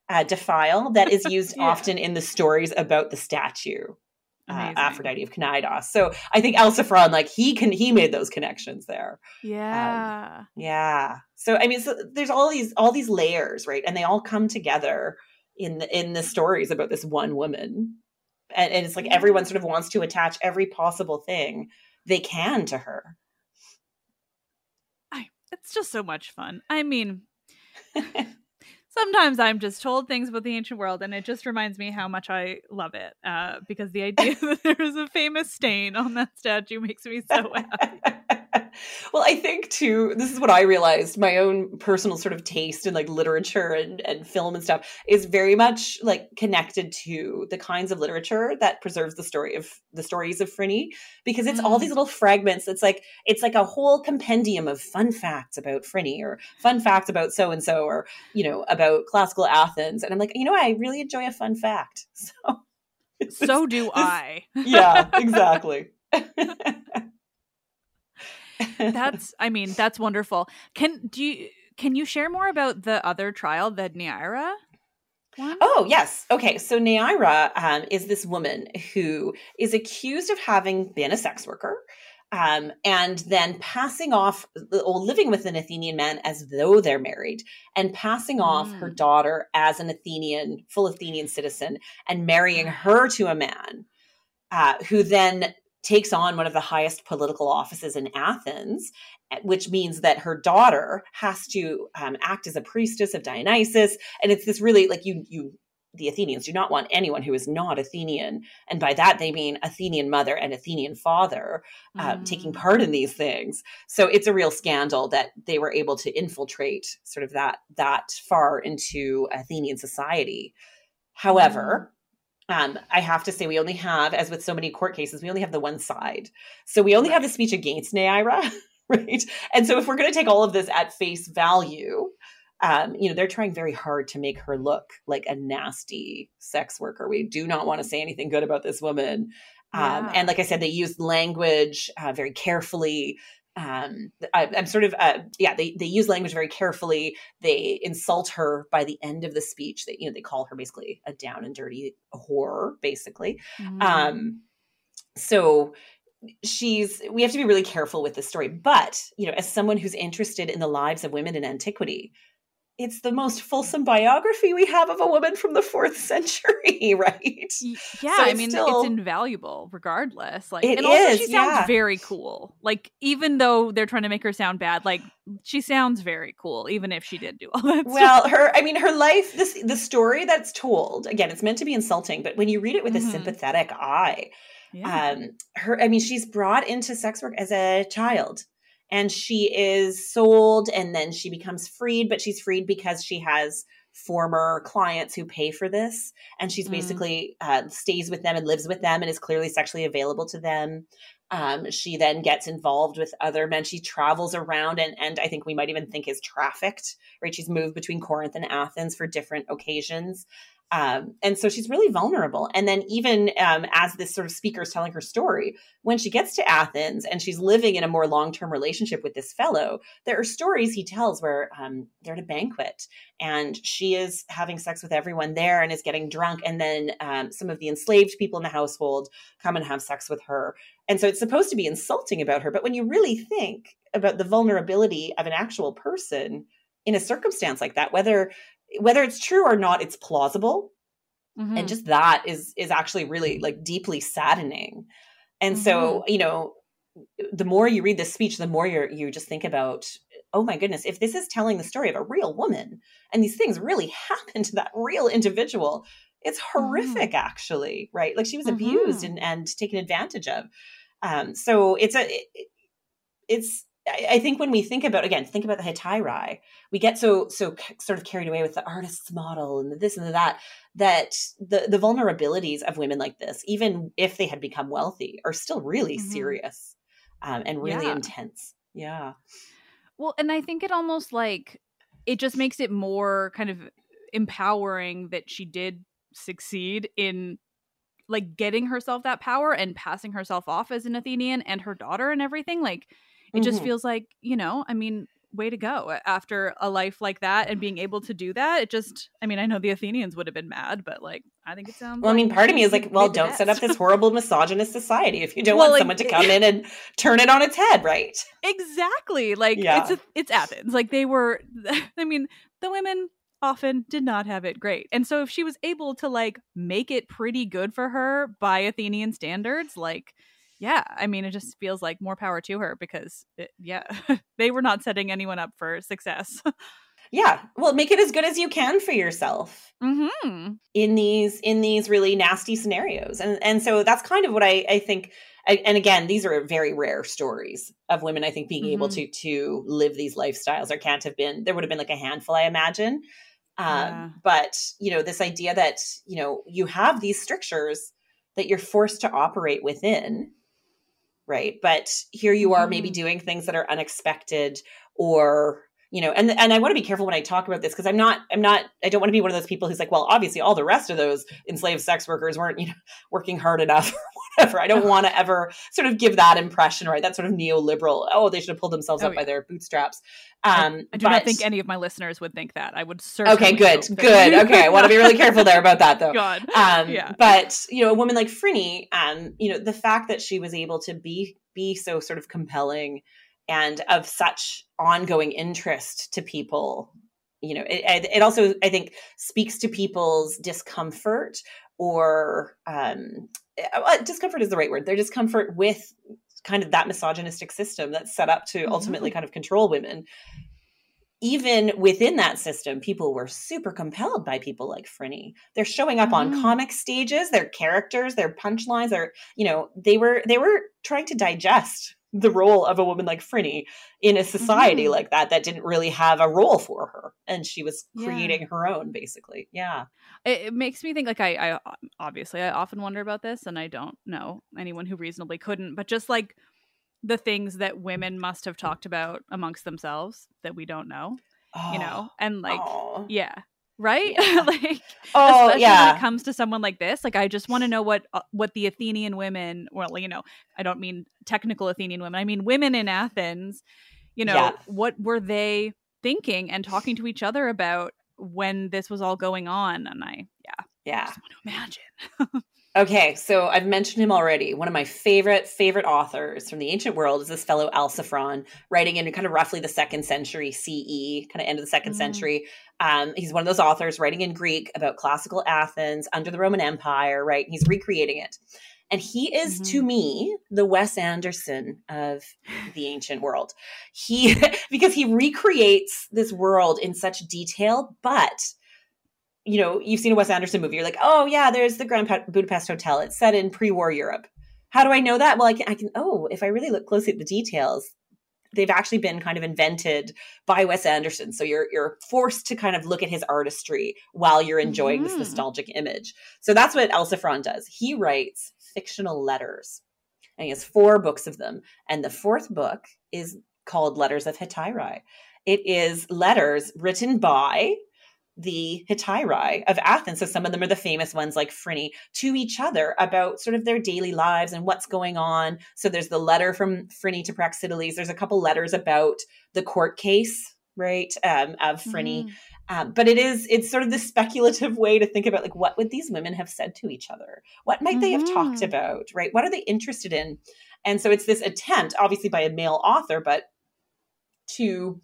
uh, defile that is used Yeah. often in the stories about the statue uh, Aphrodite of Cnidos. So I think Alciphron, like he can, he made those connections there. yeah, Yeah. So I mean, so there's all these all these layers, right? And they all come together in the in the stories about this one woman, and, and it's like everyone sort of wants to attach every possible thing they can to her. I, it's just so much fun. I mean, sometimes I'm just told things about the ancient world, and it just reminds me how much I love it. Uh, because the idea that there is a famous stain on that statue makes me so happy. well, I think too, this is what I realized my own personal sort of taste in like literature and, and film and stuff is very much like connected to the kinds of literature that preserves the story of the stories of Phryne because it's all Mm. these little fragments. It's like it's like a whole compendium of fun facts about Phryne or fun facts about so and so or you know about classical Athens. And I'm like, you know, I really enjoy a fun fact. So So do I. yeah, exactly. That's I mean, that's wonderful. Can do you can you share more about the other trial, the Neaira one? Oh, yes. Okay. So Neaira um, is this woman who is accused of having been a sex worker um, and then passing off or living with an Athenian man as though they're married and passing off her Mm. daughter as an Athenian, full Athenian citizen and marrying her to a man uh, who then takes on one of the highest political offices in Athens, eh, which means that her daughter has to um, act as a priestess of Dionysus, and it's this really like you you the Athenians do not want anyone who is not Athenian, and by that they mean Athenian mother and Athenian father taking Mm. part in these things. So it's a real scandal that they were able to infiltrate sort of that that far into Athenian society. However, um, I have to say we only have, as with so many court cases, we only have the one side. So we only have the speech against Neaira, right? And so if we're going to take all of this at face value, um, you know, they're trying very hard to make her look like a nasty sex worker. We do not want to say anything good about this woman. Um, Yeah. And like I said, they used language uh, very carefully. Um, I, I'm sort of, uh, yeah, they, they use language very carefully. They insult her by the end of the speech. That you know, they call her basically a down and dirty whore, basically. Mm. Um, so she's we have to be really careful with this story but you know as someone who's interested in the lives of women in antiquity it's the most fulsome biography we have of a woman from the fourth century, right? Yeah, so I mean, still, it's invaluable regardless. Like, it and also is, she sounds yeah. very cool. Like, even though they're trying to make her sound bad, like she sounds very cool, even if she did do all that. Well, stuff. her, I mean, her life, this the story that's told. Again, it's meant to be insulting, but when you read it with Mhm. a sympathetic eye, yeah. um her i mean she's brought into sex work as a child and she is sold and then she becomes freed but she's freed because she has former clients who pay for this and she's Mm. basically uh, stays with them and lives with them and is clearly sexually available to them. Um, she then gets involved with other men. She travels around and and i think we might even think is trafficked right? She's moved between corinth and athens for different occasions um, and so she's really vulnerable. And then, even um, as this sort of speaker is telling her story, when she gets to Athens and she's living in a more long term relationship with this fellow, there are stories he tells where um, they're at a banquet and she is having sex with everyone there and is getting drunk. And then um, some of the enslaved people in the household come and have sex with her. And so it's supposed to be insulting about her. But when you really think about the vulnerability of an actual person in a circumstance like that, whether whether it's true or not it's plausible. Mhm. and just that is is actually really like deeply saddening. And so you know the more you read this speech the more you're you just think about oh my goodness if this is telling the story of a real woman and these things really happened to that real individual it's horrific actually right? Like she was abused Mhm. and and taken advantage of. Um so it's a it, it's I think when we think about again, think about the Hetairai, we get so so sort of carried away with the artist's model and the this and the that that the the vulnerabilities of women like this, even if they had become wealthy, are still really Mhm. serious um, and really Yeah. intense. Yeah, Well, and I think it almost like it just makes it more kind of empowering that she did succeed in like getting herself that power and passing herself off as an Athenian and her daughter and everything. Like it just Mhm. feels like, you know, I mean, way to go after a life like that and being able to do that. It just, I mean, I know the Athenians would have been mad, but like, I think it sounds. Well, I mean, part of me is like, well, don't set up this horrible misogynist society if you don't Well, want like- someone to come in and turn it on its head, right? exactly like Yeah. it's a, it's athens like they were i mean the women often did not have it great and so if she was able to like make it pretty good for her by athenian standards like yeah i mean it just feels like more power to her because it, yeah they were not setting anyone up for success Yeah. Well, make it as good as you can for yourself. mm-hmm. in these in these really nasty scenarios and and so that's kind of what i i think I, and again these are very rare stories of women i think being able Mhm. to to live these lifestyles there can't have been there would have been like a handful i imagine um Yeah. but you know this idea that you know you have these strictures that you're forced to operate within right but here you are maybe Mhm. doing things that are unexpected or you know and and i want to be careful when i talk about this because i'm not i'm not i don't want to be one of those people who's like well obviously all the rest of those enslaved sex workers weren't you know working hard enough whatever. I don't want to ever sort of give that impression right? That sort of neoliberal oh they should have pulled themselves Oh, up by their bootstraps. Um i do not think any of my listeners would think that. I would certainly okay good good. okay i want to be really careful there about that though. God um Yeah. but you know a woman like Phryne um you know the fact that she was able to be be so sort of compelling and of such ongoing interest to people you know it, it it also i think speaks to people's discomfort or um uh, discomfort is the right word their discomfort with kind of that misogynistic system that's set up to ultimately kind of control women even within that system, people were super compelled by people like Phryne. They're showing up on Mhm. comic stages, their characters, their punchlines, their, you know, they were they were trying to digest the role of a woman like Phryne in a society Mhm. like that that didn't really have a role for her. And she was Yeah. creating her own, basically. Yeah. it, it makes me think like I, I obviously i often wonder about this and i don't know anyone who reasonably couldn't but just like the things that women must have talked about amongst themselves that we don't know you know and like Oh. yeah right Yeah. like Oh, especially when yeah. it comes to someone like this like i just want to know what uh, what the athenian women well you know i don't mean technical athenian women i mean women in athens you know Yeah. what were they thinking and talking to each other about when this was all going on and i yeah yeah. just want to imagine Okay, so I've mentioned him already. One of my favorite favorite authors from the ancient world is this fellow Alciphron, writing in kind of roughly the second century CE, kind of end of the 2nd mm-hmm. century. Um, he's one of those authors writing in Greek about classical Athens under the Roman Empire, right? He's recreating it. And he is mm-hmm. to me the Wes Anderson of the ancient world. He because he recreates this world in such detail, but you know, you've seen a Wes Anderson movie, you're like, oh yeah, there's the Grand Budapest Hotel. It's set in pre-war Europe. How do I know that? Well, I can, I can. Oh, if I really look closely at the details, they've actually been kind of invented by Wes Anderson. So you're you're forced to kind of look at his artistry while you're enjoying mm-hmm. this nostalgic image. So that's what Alciphron does. He writes fictional letters, and he has four books of them. And the fourth book is called Letters of Hetairai. It is letters written by the Hetairai of Athens. So some of them are the famous ones like Phryne to each other about sort of their daily lives and what's going on. So there's the letter from Phryne to Praxiteles. There's a couple letters about the court case, right, um, of Phryne. Mm. Um, but it is it's sort of the speculative way to think about like what would these women have said to each other? What might mm-hmm. they have talked mm-hmm. about, right? What are they interested in? And so it's this attempt, obviously by a male author, but to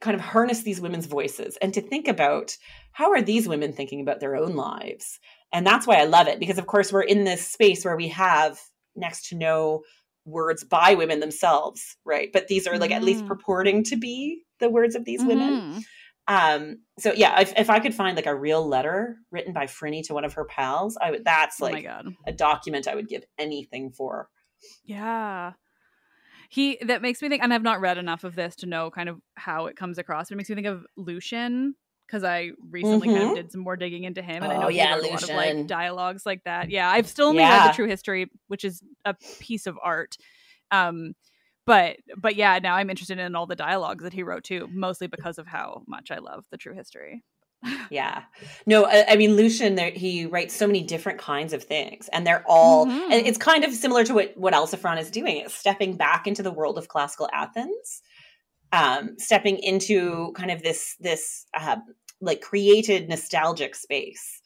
kind of harness these women's voices and to think about how are these women thinking about their own lives and that's why i love it because of course we're in this space where we have next to no words by women themselves right but these are like mm. at least mm. purporting to be the words of these mm-hmm. women um so yeah if, if i could find like a real letter written by Phryne to one of her pals i would that's oh like oh a document i would give anything for yeah he that makes me think and i've not read enough of this to know kind of how it comes across but it makes me think of lucian because i recently mm-hmm. kind of mm-hmm. did some more digging into him and oh, i know yeah, he a lot of like dialogues like that yeah i've still only yeah. read the true history which is a piece of art um but but yeah now i'm interested in all the dialogues that he wrote too mostly because of how much i love the true history yeah no I, I, mean lucian there he writes so many different kinds of things and they're all mm-hmm. and it's kind of similar to what what alciphron is doing it's stepping back into the world of classical athens um stepping into kind of this this uh, like created nostalgic space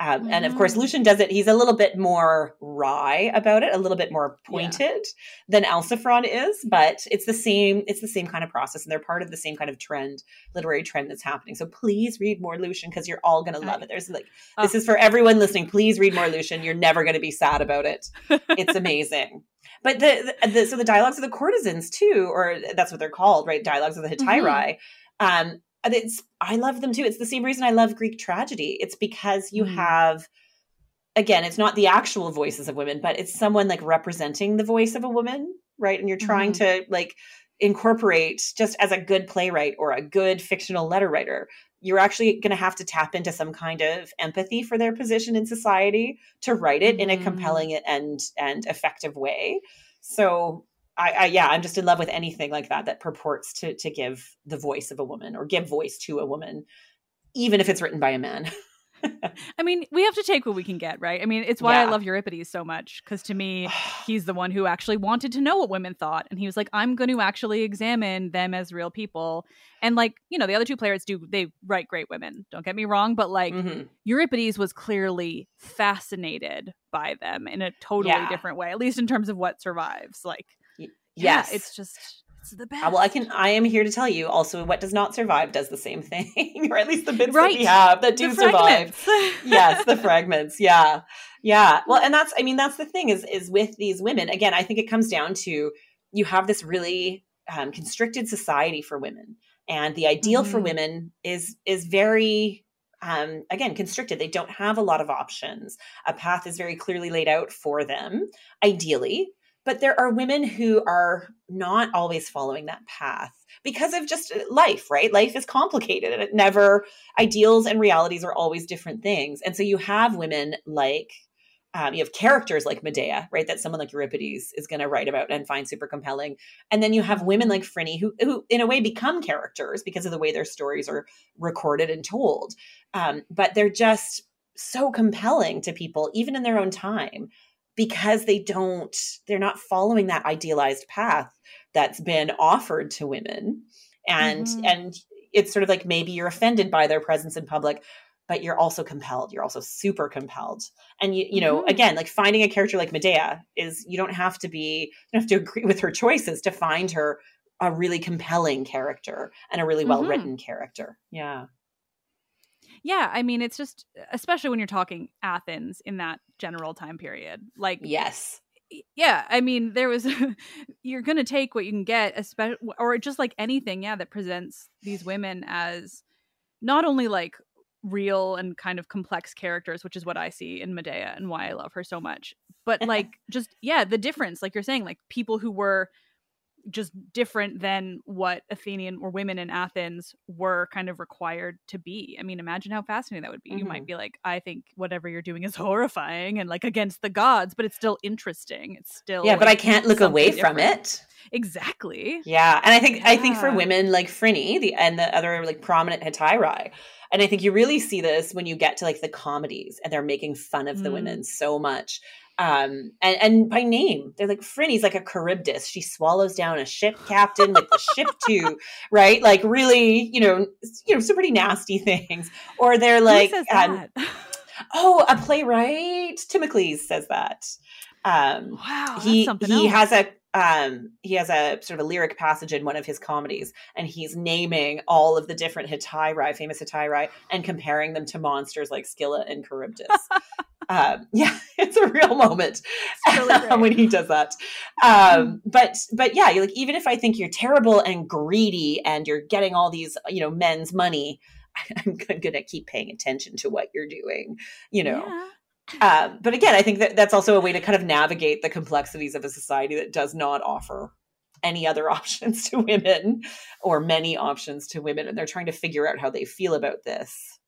um, and of course, mm. Lucian does it. He's a little bit more wry about it, a little bit more pointed yeah. than Alciphron is, but it's the same. It's the same kind of process, and they're part of the same kind of trend, literary trend that's happening. So please read more Lucian because you're all going to love it. There's like oh. this is for everyone listening. Please read more Lucian. You're never going to be sad about it. It's amazing. but the, the, the, so the dialogues of the courtesans too, or that's what they're called, right? Dialogues of the Hetairai. Mm-hmm. Um, it's I love them too. It's the same reason I love Greek tragedy. It's because you mm. have again, it's not the actual voices of women, but it's someone like representing the voice of a woman, right? And you're trying mm. to like incorporate just as a good playwright or a good fictional letter writer, you're actually going to have to tap into some kind of empathy for their position in society to write it mm. in a mm-hmm. compelling and and effective way. So I, I, yeah, I'm just in love with anything like that that purports to to give the voice of a woman or give voice to a woman, even if it's written by a man. I mean, we have to take what we can get, right? I mean, it's why yeah. I love Euripides so much because to me, he's the one who actually wanted to know what women thought, and he was like, "I'm going to actually examine them as real people." And like, you know, the other two players do they write great women. Don't get me wrong, but like mm-hmm. Euripides was clearly fascinated by them in a totally yeah. different way, at least in terms of what survives. Like Yes. Yeah, it's just it's the best. Well, I can. I am here to tell you. Also, what does not survive does the same thing, or at least the bits right. that we have that do survive. yes, the fragments. Yeah, yeah. Well, and that's. I mean, that's the thing is is with these women. Again, I think it comes down to you have this really um, constricted society for women, and the ideal mm-hmm. for women is is very um, again constricted they don't have a lot of options a path is very clearly laid out for them ideally but there are women who are not always following that path because of just uh, life, right? Life is complicated and it never, ideals and realities are always different things. And so you have women like, um, you have characters like Medea, right? That someone like Euripides is going to write about and find super compelling. And then you have women like Phryne who, who in a way become characters because of the way their stories are recorded and told. Um, but they're just so compelling to people, even in their own time because they don't they're not following that idealized path that's been offered to women and mm-hmm. and it's sort of like maybe you're offended by their presence in public but you're also compelled. You're also super compelled. And you, you know, mm-hmm. again, like finding a character like Medea is you don't have to be, you don't have to agree with her choices to find her a really compelling character and a really well mm-hmm. written mm-hmm. character. Yeah. Yeah, I mean, it's just especially when you're talking Athens in that general time period. Like, yes, yeah, I mean, there was you're gonna take what you can get, especially or just like anything, yeah, that presents these women as not only like real and kind of complex characters, which is what I see in Medea and why I love her so much, but like just yeah, the difference, like you're saying, like people who were just different than what Athenian or women in Athens were kind of required to be. I mean, imagine how fascinating that would be. Mm-hmm. You might mm-hmm. be like, I think whatever you're doing is horrifying and like against the gods, but it's still interesting. It's still Yeah, like, but I can't look away different. from it. Exactly. Yeah. And I think yeah. I think for women like Phryne, the and the other like prominent Hetairai, and I think you really see this when you get to like the comedies and they're making fun of the mm. women so much um and, and by name they're like Phryne's like a charybdis. She swallows down a ship captain with the ship too right? Like really you know you know some pretty nasty things. Or they're like um, oh a playwright. Timocles says that. Um wow he he else. has a um he has a sort of a lyric passage in one of his comedies and he's naming all of the different Hetairae, famous Hetairae, and comparing them to monsters like Scylla and Charybdis. um yeah, it's a real moment really when he does that. Um but but yeah, like even if I think you're terrible and greedy and you're getting all these, you know, men's money, I'm going to keep paying attention to what you're doing, you know. Yeah. Um, but again, I think that that's also a way to kind of navigate the complexities of a society that does not offer any other options to women or many options to women. And they're trying to figure out how they feel about this.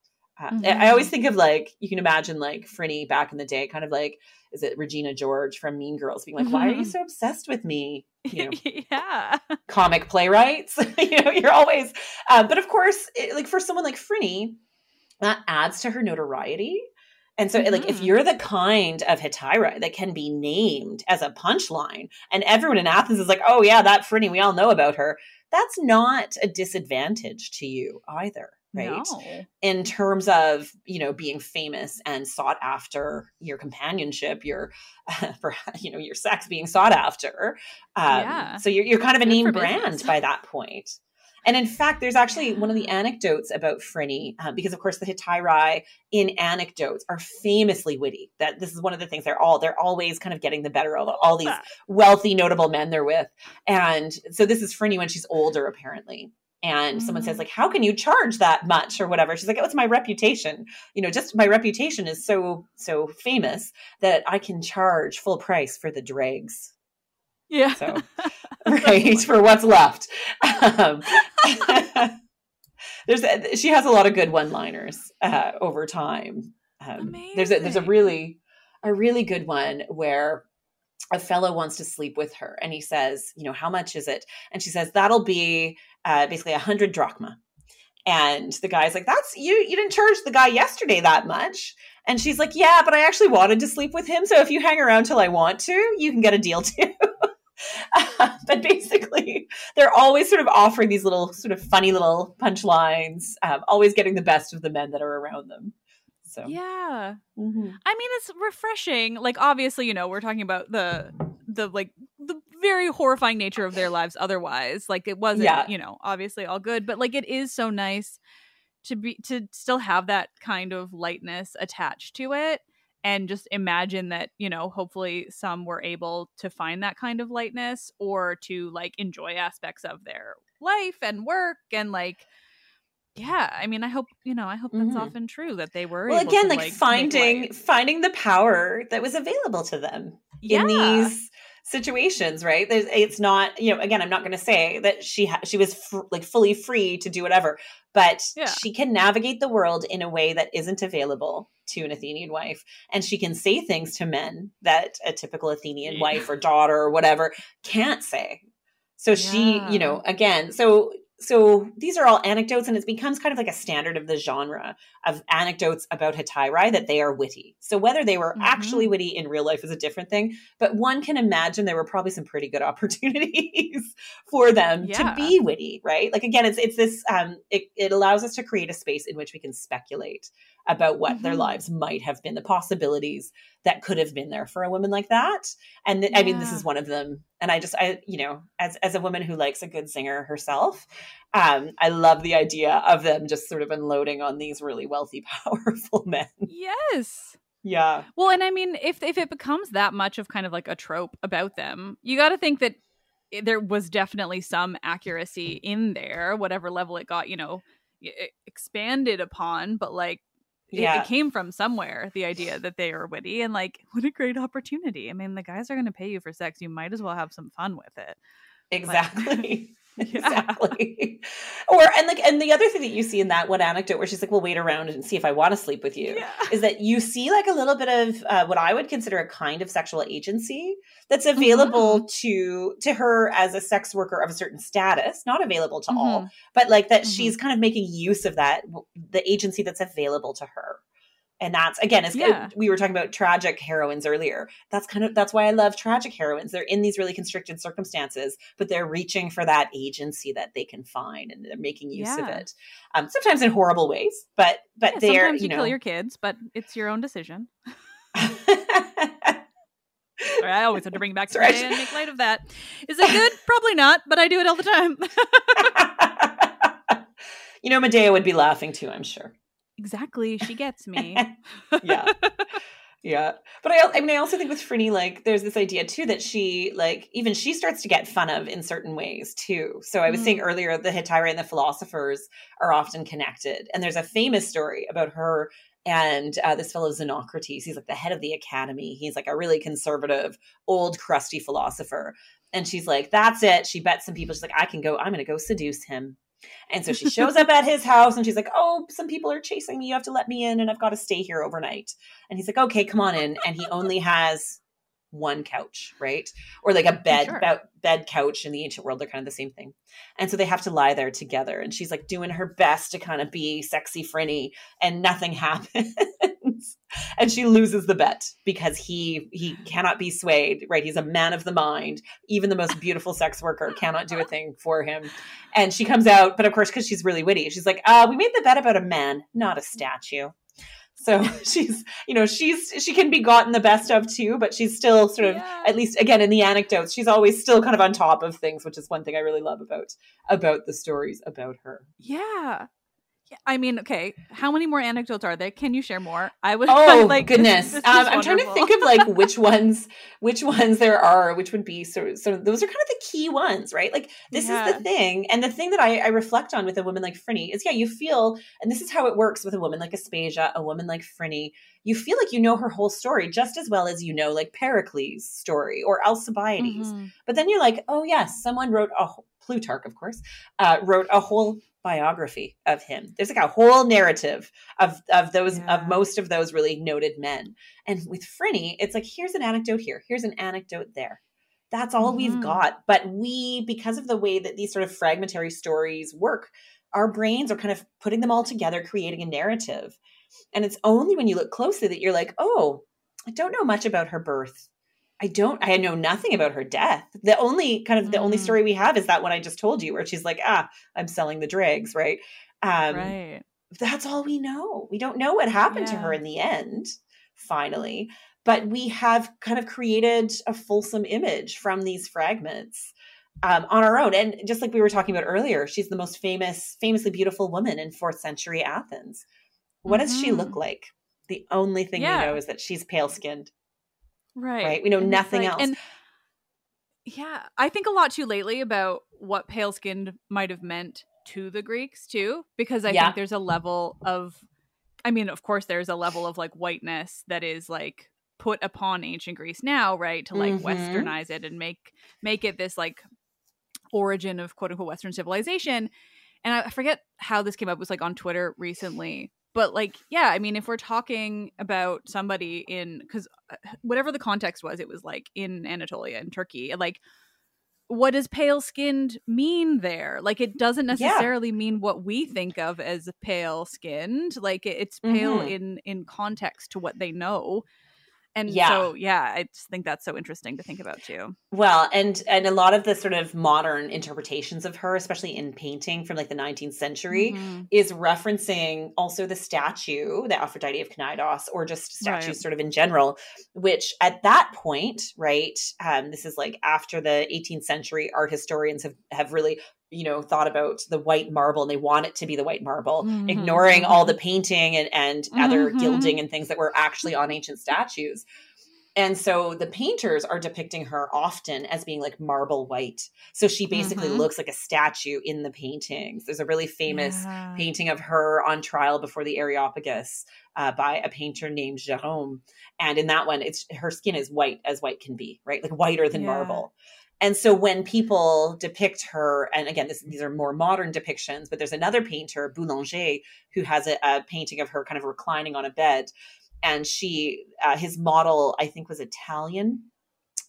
Mm-hmm. I always think of like, you can imagine like Phryne back in the day, kind of like, is it Regina George from Mean Girls being like, mm-hmm. why are you mm-hmm. so obsessed with me? You know, yeah. Comic playwrights, you know, you're always, uh, but of course, it, like for someone like Phryne, that adds to her notoriety and so, mm-hmm. like, if mm-hmm. you're the kind of Hetaira that can be named as a punchline, and everyone in Athens is like, oh, yeah, that Phryne, we all know about her, that's not a disadvantage to you either, right? No. In terms of, you know, being famous and sought after, your companionship, your, uh, for, you know, your sex being sought after. Um, yeah. So you're, you're kind of a Good name brand by that point. And in fact, there's actually one of the anecdotes about Phryne, uh, because of course the Hetairae in anecdotes are famously witty. That this is one of the things they're all they're always kind of getting the better of all these wealthy, notable men they're with. And so this is Phryne when she's older, apparently. And someone says, like, how can you charge that much or whatever? She's like, oh, it's my reputation. You know, just my reputation is so, so famous that I can charge full price for the dregs. Yeah. So, right for what's left. Um, there's a, she has a lot of good one-liners uh, over time. Um, there's a there's a really a really good one where a fellow wants to sleep with her and he says, you know, how much is it? And she says that'll be uh, basically a hundred drachma. And the guy's like, "That's you. You didn't charge the guy yesterday that much." And she's like, "Yeah, but I actually wanted to sleep with him. So if you hang around till I want to, you can get a deal too." but basically, they're always sort of offering these little, sort of funny little punchlines, um, always getting the best of the men that are around them. So yeah, mm-hmm. I mean, it's refreshing. Like, obviously, you know, we're talking about the the like the very horrifying nature of their lives. Otherwise, like, it wasn't, yeah. you know, obviously all good, but like, it is so nice to be to still have that kind of lightness attached to it and just imagine that you know hopefully some were able to find that kind of lightness or to like enjoy aspects of their life and work and like yeah i mean i hope you know i hope that's mm-hmm. often true that they were well again like, like finding finding the power that was available to them yeah. in these situations, right? There's, it's not, you know, again, I'm not going to say that she ha- she was fr- like fully free to do whatever, but yeah. she can navigate the world in a way that isn't available to an Athenian wife, and she can say things to men that a typical Athenian yeah. wife or daughter or whatever can't say. So she, you know, again, so so these are all anecdotes and it becomes kind of like a standard of the genre of anecdotes about Hetairae that they are witty. So whether they were mm-hmm. actually witty in real life is a different thing, but one can imagine there were probably some pretty good opportunities for them yeah. to be witty, right? Like again, it's it's this um it, it allows us to create a space in which we can speculate about what Mhm. their lives might have been, the possibilities that could have been there for a woman like that. And th- I mean, this is one of them. And I just, I, you know, as as a woman who likes a good singer herself, um, I love the idea of them just sort of unloading on these really wealthy, powerful men. Yes. Yeah. Well, and I mean, if if it becomes that much of kind of like a trope about them, you got to think that there was definitely some accuracy in there, whatever level it got, you know, expanded upon. But like, Yeah. it came from somewhere. The idea that they are witty and like, what a great opportunity. I mean, the guys are going to pay you for sex. You might as well have some fun with it. Exactly. Exactly. Or and like and the other thing that you see in that one anecdote where she's like, "Well, wait around and see if I want to sleep with you," Yeah. is that you see like a little bit of uh, what I would consider a kind of sexual agency that's Mm-hmm. available to to her as a sex worker of a certain status, not available to all, Mhm. but like that Mhm. she's kind of making use of that the agency that's available to her. And that's again, it's Yeah. we were talking about tragic heroines earlier. That's kind of that's why I love tragic heroines. They're in these really constricted circumstances, but they're reaching for that agency that they can find, and they're making use of it. Um, sometimes in horrible ways, but but Yeah, they're sometimes you, you know kill your kids, but it's your own decision. Sorry, I always have to bring it back to Sorry, I today and make light of that. Is it good? Probably not, but I do it all the time. you know, Medea would be laughing too. I'm sure. Exactly. She gets me. yeah yeah but I, I mean i also think with Phryne, like there's this idea too that she like even she starts to get fun of in certain ways too so i was saying earlier the Hetaira and the philosophers are often connected and there's a famous story about her and uh, this fellow Xenocrates, he's like the head of the academy. He's like a really conservative, old, crusty philosopher. And she's like, that's it. She bets some people. She's like, I can go, I'm going to go seduce him. And so she shows up at his house and she's like, Oh, some people are chasing me. You have to let me in and I've got to stay here overnight. And he's like, Okay, come on in. And he only has one couch, right? Or like a bed, Sure. bed, bed couch in the ancient world. They're kind of the same thing. And so they have to lie there together. And she's like doing her best to kind of be sexy Phryne and nothing happens. And she loses the bet because he he cannot be swayed, right? He's a man of the mind. Even the most beautiful sex worker cannot do a thing for him. And she comes out, but of course, because she's really witty, she's like, uh, we made the bet about a man, not a statue. So she's, you know, she's she can be gotten the best of too, but she's still sort of, Yeah. at least again in the anecdotes, she's always still kind of on top of things, which is one thing I really love about about the stories about her. yeah. Yeah, I mean, okay. How many more anecdotes are there? Can you share more? I would. Oh like goodness! this is um, I'm trying to think of like which ones, which ones there are, which would be sort of. So those are kind of the key ones, right? Like this is the thing, and the thing that I, I reflect on with a woman like Phryne is, yeah, you feel, and this is how it works with a woman like Aspasia, a woman like Phryne. You feel like you know her whole story just as well as you know like Pericles' story or Alcibiades. Mhm. But then you're like, oh yes, someone wrote a Plutarch, of course, uh, wrote a whole biography of him. There's like a whole narrative of of those Yeah. of most of those really noted men. And with Phryne, it's like here's an anecdote here, here's an anecdote there. That's all we've Mhm. got. But we, because of the way that these sort of fragmentary stories work, our brains are kind of putting them all together, creating a narrative. And it's only when you look closely that you're like, oh, I don't know much about her birth. I don't, I know nothing about her death. The only kind of the only Mm. story we have is that one I just told you, where she's like, ah, I'm selling the dregs, right? Um, right. that's all we know. We don't know what happened to her in the end, finally. But we have kind of created a fulsome image from these fragments um, on our own. And just like we were talking about earlier, she's the most famous, famously beautiful woman in fourth century Athens. What does she look like? The only thing Yeah. we know is that she's pale skinned. Right. right? We know And nothing like- else. And yeah, I think a lot too lately about what pale skinned might have meant to the Greeks too, because I Yeah. think there's a level of, I mean, of course, there's a level of like whiteness that is like put upon ancient Greece now, right? To like Mhm. westernize it and make make it this like origin of quote unquote Western civilization. And I forget how this came up. It was like on Twitter recently. But like, yeah, I mean, if we're talking about somebody in because whatever the context was, it was like in Anatolia in Turkey. Like, what does pale skinned mean there? Like, it doesn't Yeah. necessarily mean what we think of as pale skinned. Like, it's pale Mhm. in in context to what they know. And Yeah. so, yeah, I just think that's so interesting to think about too. Well, and and a lot of the sort of modern interpretations of her, especially in painting from like the 19th century, Mhm. is referencing also the statue, the Aphrodite of Cnidos, or just statues Right. sort of in general, which at that point, right, um, this is like after the 18th century, art historians have, have really, you know, thought about the white marble and they want it to be the white marble, Mhm, ignoring all the painting and, and other Mhm. gilding and things that were actually on ancient statues. And so the painters are depicting her often as being like marble white. So she basically Mhm. looks like a statue in the paintings. There's a really famous Yeah. painting of her on trial before the Areopagus uh, by a painter named Gérôme. And in that one, it's her skin is white as white can be, right? Like whiter than Yeah. marble. And so when people depict her, and again, this, these are more modern depictions, but there's another painter, Boulanger, who has a, a painting of her kind of reclining on a bed. And she, uh, his model, I think, was Italian.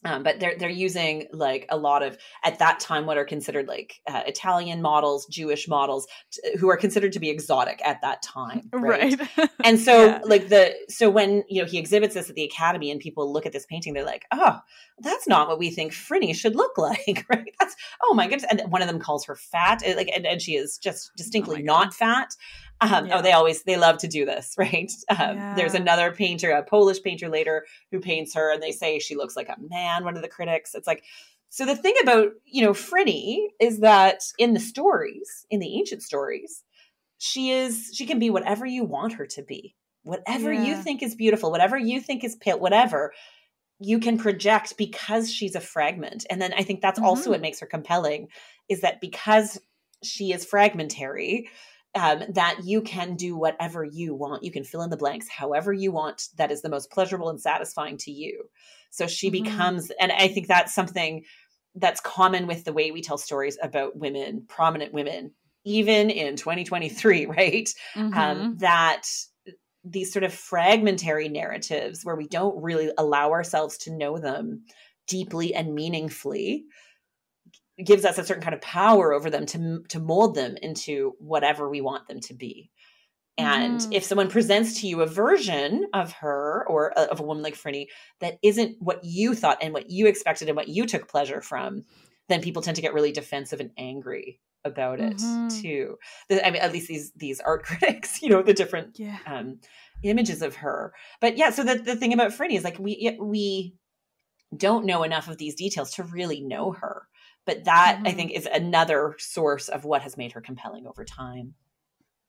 Um, but they're they're using like a lot of at that time what are considered like uh, Italian models, Jewish models, t- who are considered to be exotic at that time, right? Right. and so Yeah. like the so when you know he exhibits this at the academy and people look at this painting they're like oh that's not what we think Phryne should look like right that's oh my goodness and one of them calls her fat and, like and, and she is just distinctly Oh not fat um, Yeah. oh they always they love to do this right? Um, there's another painter a polish painter later who paints her and they say she looks like a man one of the critics. It's like so the thing about you know Phryne is that in the stories in the ancient stories she is she can be whatever you want her to be. Whatever you think is beautiful whatever you think is pale whatever you can project because she's a fragment. And then i think that's also Mhm. what makes her compelling is that because she is fragmentary um, that you can do whatever you want you can fill in the blanks however you want that is the most pleasurable and satisfying to you so she Mhm. becomes and i think that's something that's common with the way we tell stories about women prominent women even in 2023 right Mhm. um, that these sort of fragmentary narratives where we don't really allow ourselves to know them deeply and meaningfully gives us a certain kind of power over them to to mold them into whatever we want them to be and Mhm. if someone presents to you a version of her or a- of a woman like Phryne that isn't what you thought and what you expected and what you took pleasure from, then people tend to get really defensive and angry about it Mhm. too. The- I mean, at least these these art critics, you know, the different yeah. um, images of her. But yeah, so the the thing about Phryne is like we we don't know enough of these details to really know her. But that I Mhm. think is another source of what has made her compelling over time.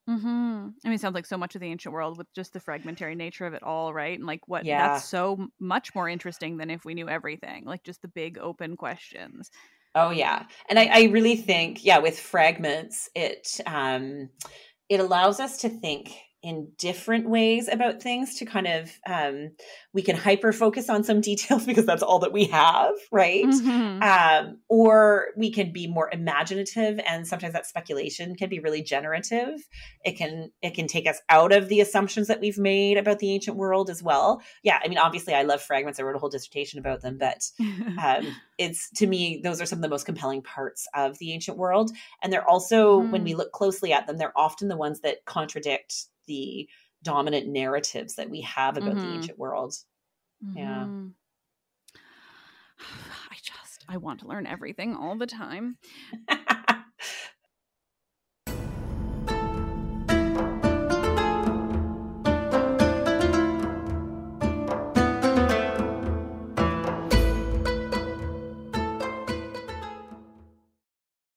hmm I mean, it sounds like so much of the ancient world with just the fragmentary nature of it all, right? And like what Yeah. that's so much more interesting than if we knew everything, like just the big open questions. Oh yeah, and I, I really think yeah, with fragments, it um, it allows us to think in different ways about things to kind of um, we can hyper focus on some details because that's all that we have, right? Mhm. um, or we can be more imaginative and sometimes that speculation can be really generative. It can it can take us out of the assumptions that we've made about the ancient world as well. Yeah i mean obviously i love fragments. I wrote a whole dissertation about them but um, it's to me those are some of the most compelling parts of the ancient world. And they're also when we look closely at them they're often the ones that contradict the dominant narratives that we have about the Mhm. ancient world Yeah. Mhm. I just I want to learn everything all the time.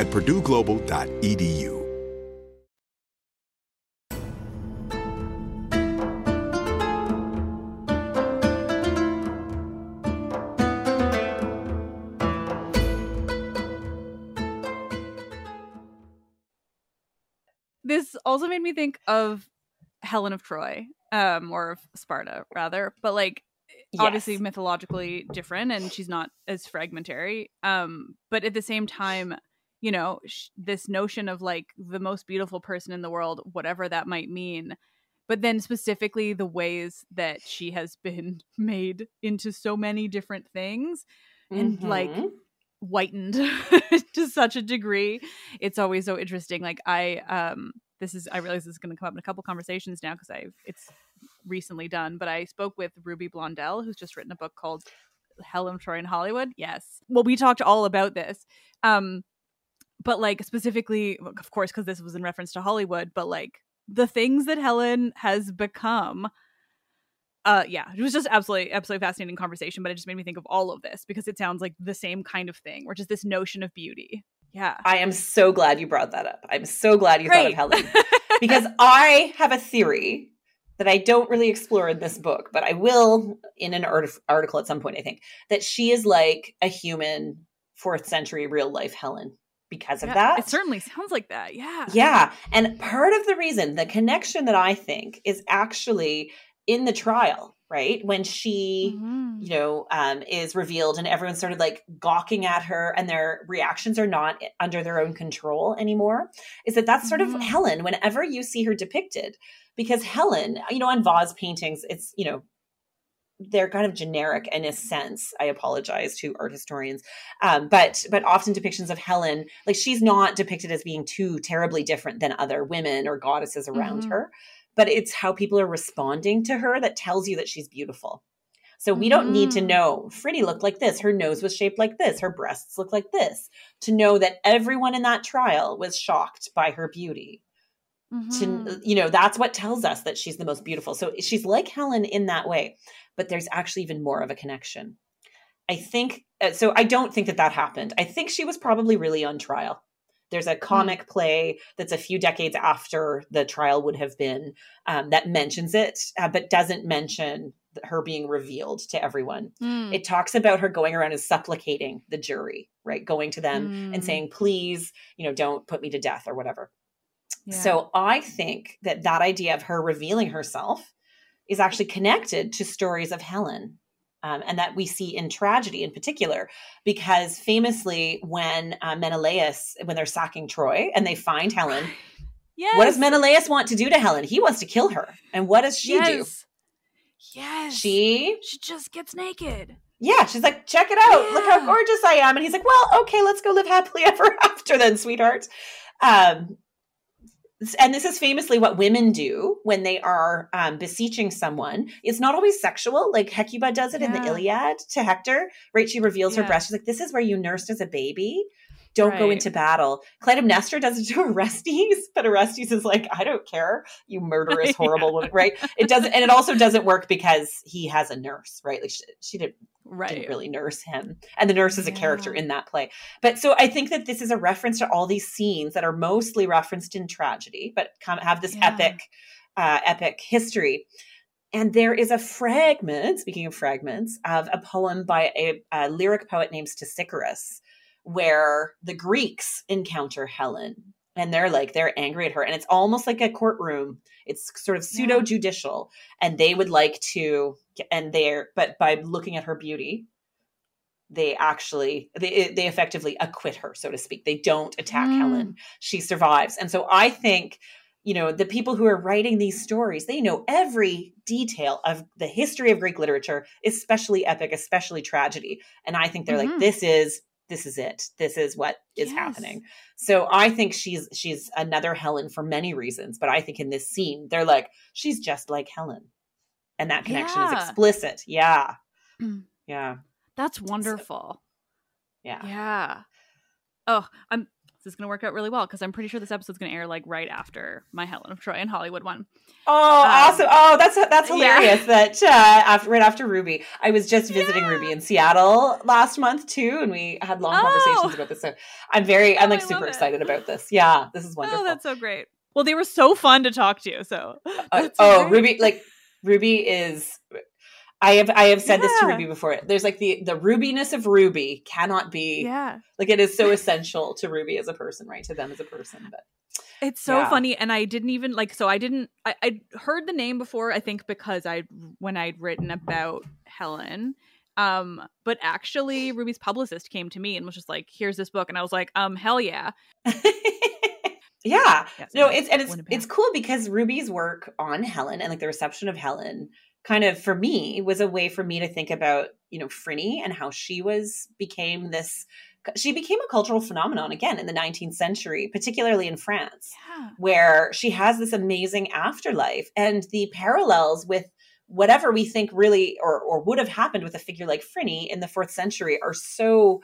at purdueglobal.edu. This also made me think of Helen of Troy, um, or of Sparta rather, but like obviously mythologically different, and she's not as fragmentary. Um, but at the same time, you know, sh- this notion of like the most beautiful person in the world, whatever that might mean. But then specifically the ways that she has been made into so many different things and like Mhm. whitened to such a degree it's always so interesting like i um this is i realize this is going to come up in a couple conversations now because i've it's recently done but i spoke with ruby blondell who's just written a book called helen of troy in hollywood yes well we talked all about this um but like specifically of course because this was in reference to hollywood but like the things that helen has become uh yeah it was just absolutely absolutely fascinating conversation but it just made me think of all of this because it sounds like the same kind of thing or just this notion of beauty. Yeah. I am so glad you brought that up. I'm so glad you thought of Helen because I have a theory that I don't really explore in this book, but I will in an art- article at some point, I think, that she is like a human fourth century real life Helen because of that. it certainly sounds like that yeah Yeah. And part of the reason, the connection that I think is actually in the trial, right? When she, Mhm. you know, um, is revealed and everyone's sort of like gawking at her and their reactions are not under their own control anymore, is that that's sort Mhm. of Helen whenever you see her depicted. Because Helen, you know, on vase paintings, it's, you know, they're kind of generic in a sense. I apologize to art historians, um, but but often depictions of Helen, like she's not depicted as being too terribly different than other women or goddesses around Mhm. her, but it's how people are responding to her that tells you that she's beautiful. So we don't need to Mhm. know Phryne looked like this, her nose was shaped like this, her breasts look like this, to know that everyone in that trial was shocked by her beauty Mhm. to you know that's what tells us that she's the most beautiful so she's like helen in that way but there's actually even more of a connection. I think uh, so i don't think that that happened. I think she was probably really on trial. There's a comic play that's a few decades after the trial would have been um, that mentions it uh, but doesn't mention her being revealed to everyone. Mm. it talks about her going around and supplicating the jury right? Going to them and Mm. saying please you know don't put me to death or whatever. Yeah. so I think that that idea of her revealing herself is actually connected to stories of Helen Um, and that we see in tragedy in particular, because famously, when uh, Menelaus, when they're sacking Troy and they find Helen, Yes. what does Menelaus want to do to Helen? He wants to kill her. And what does she do? yes. Yes. She, she just gets naked. yeah, she's like, check it out. Look how gorgeous I am. And he's like, well, okay, let's go live happily ever after then, sweetheart. Um, and this is famously what women do when they are um, beseeching someone. It's not always sexual, like Hecuba does it in the Iliad to Hector. Right? She reveals her breast. She's like, "This is where you nursed as a baby. Don't go into battle." Clytemnestra does it to Orestes, but Orestes is like, "I don't care, you murderous, horrible woman." Right? It doesn't, and it also doesn't work because he has a nurse. Right? Like she, she did, Right. didn't really nurse him. And the nurse is a character in that play. But so I think that this is a reference to all these scenes that are mostly referenced in tragedy, but have this Yeah. epic, uh, epic history. And there is a fragment, speaking of fragments, of a poem by a, a lyric poet named Stesichorus, where the Greeks encounter Helen and they're like, they're angry at her. And it's almost like a courtroom. It's sort of pseudo judicial. And they would like to, and they're, but by looking at her beauty, they actually, they, they effectively acquit her, so to speak. They don't attack Mm. Helen. She survives. And so I think you know the people who are writing these stories they know every detail of the history of greek literature especially epic especially tragedy and i think they're like Mhm. this is this is it this is what is Yes. happening so i think she's she's another helen for many reasons but i think in this scene they're like she's just like helen and that connection is explicit yeah Mm. yeah That's wonderful. yeah Yeah. Oh, I'm. This is going to work out really well because I'm pretty sure this episode's going to air like right after my Helen of Troy and Hollywood one. Oh, Um, awesome! Oh, that's that's yeah. hilarious. That uh, after right after Ruby, I was just visiting Yeah. Ruby in Seattle last month too, and we had long Oh. conversations about this. So I'm very, I'm Oh, like I super excited about this. Yeah, this is wonderful. Oh, that's so great. Well, they were so fun to talk to. So. Uh, so oh, great. Ruby, like Ruby is. I have I have said this to Ruby before. There's like the the Rubiness of Ruby cannot be Yeah. like it is so essential to Ruby as a person, right? To them as a person, but It's so Yeah. funny, and I didn't even like. So I didn't. I I heard the name before. I think because I when I'd written about Helen, um, but actually Ruby's publicist came to me and was just like, "Here's this book," and I was like, "Um, hell yeah!" yeah, Yes, no it's and it's it's cool because ruby's work on helen and like the reception of helen kind of for me was a way for me to think about you know frinny and how she was became this she became a cultural phenomenon again in the 19th century particularly in france Yeah. where she has this amazing afterlife and the parallels with whatever we think really or, or would have happened with a figure like Phryne in the fourth century are so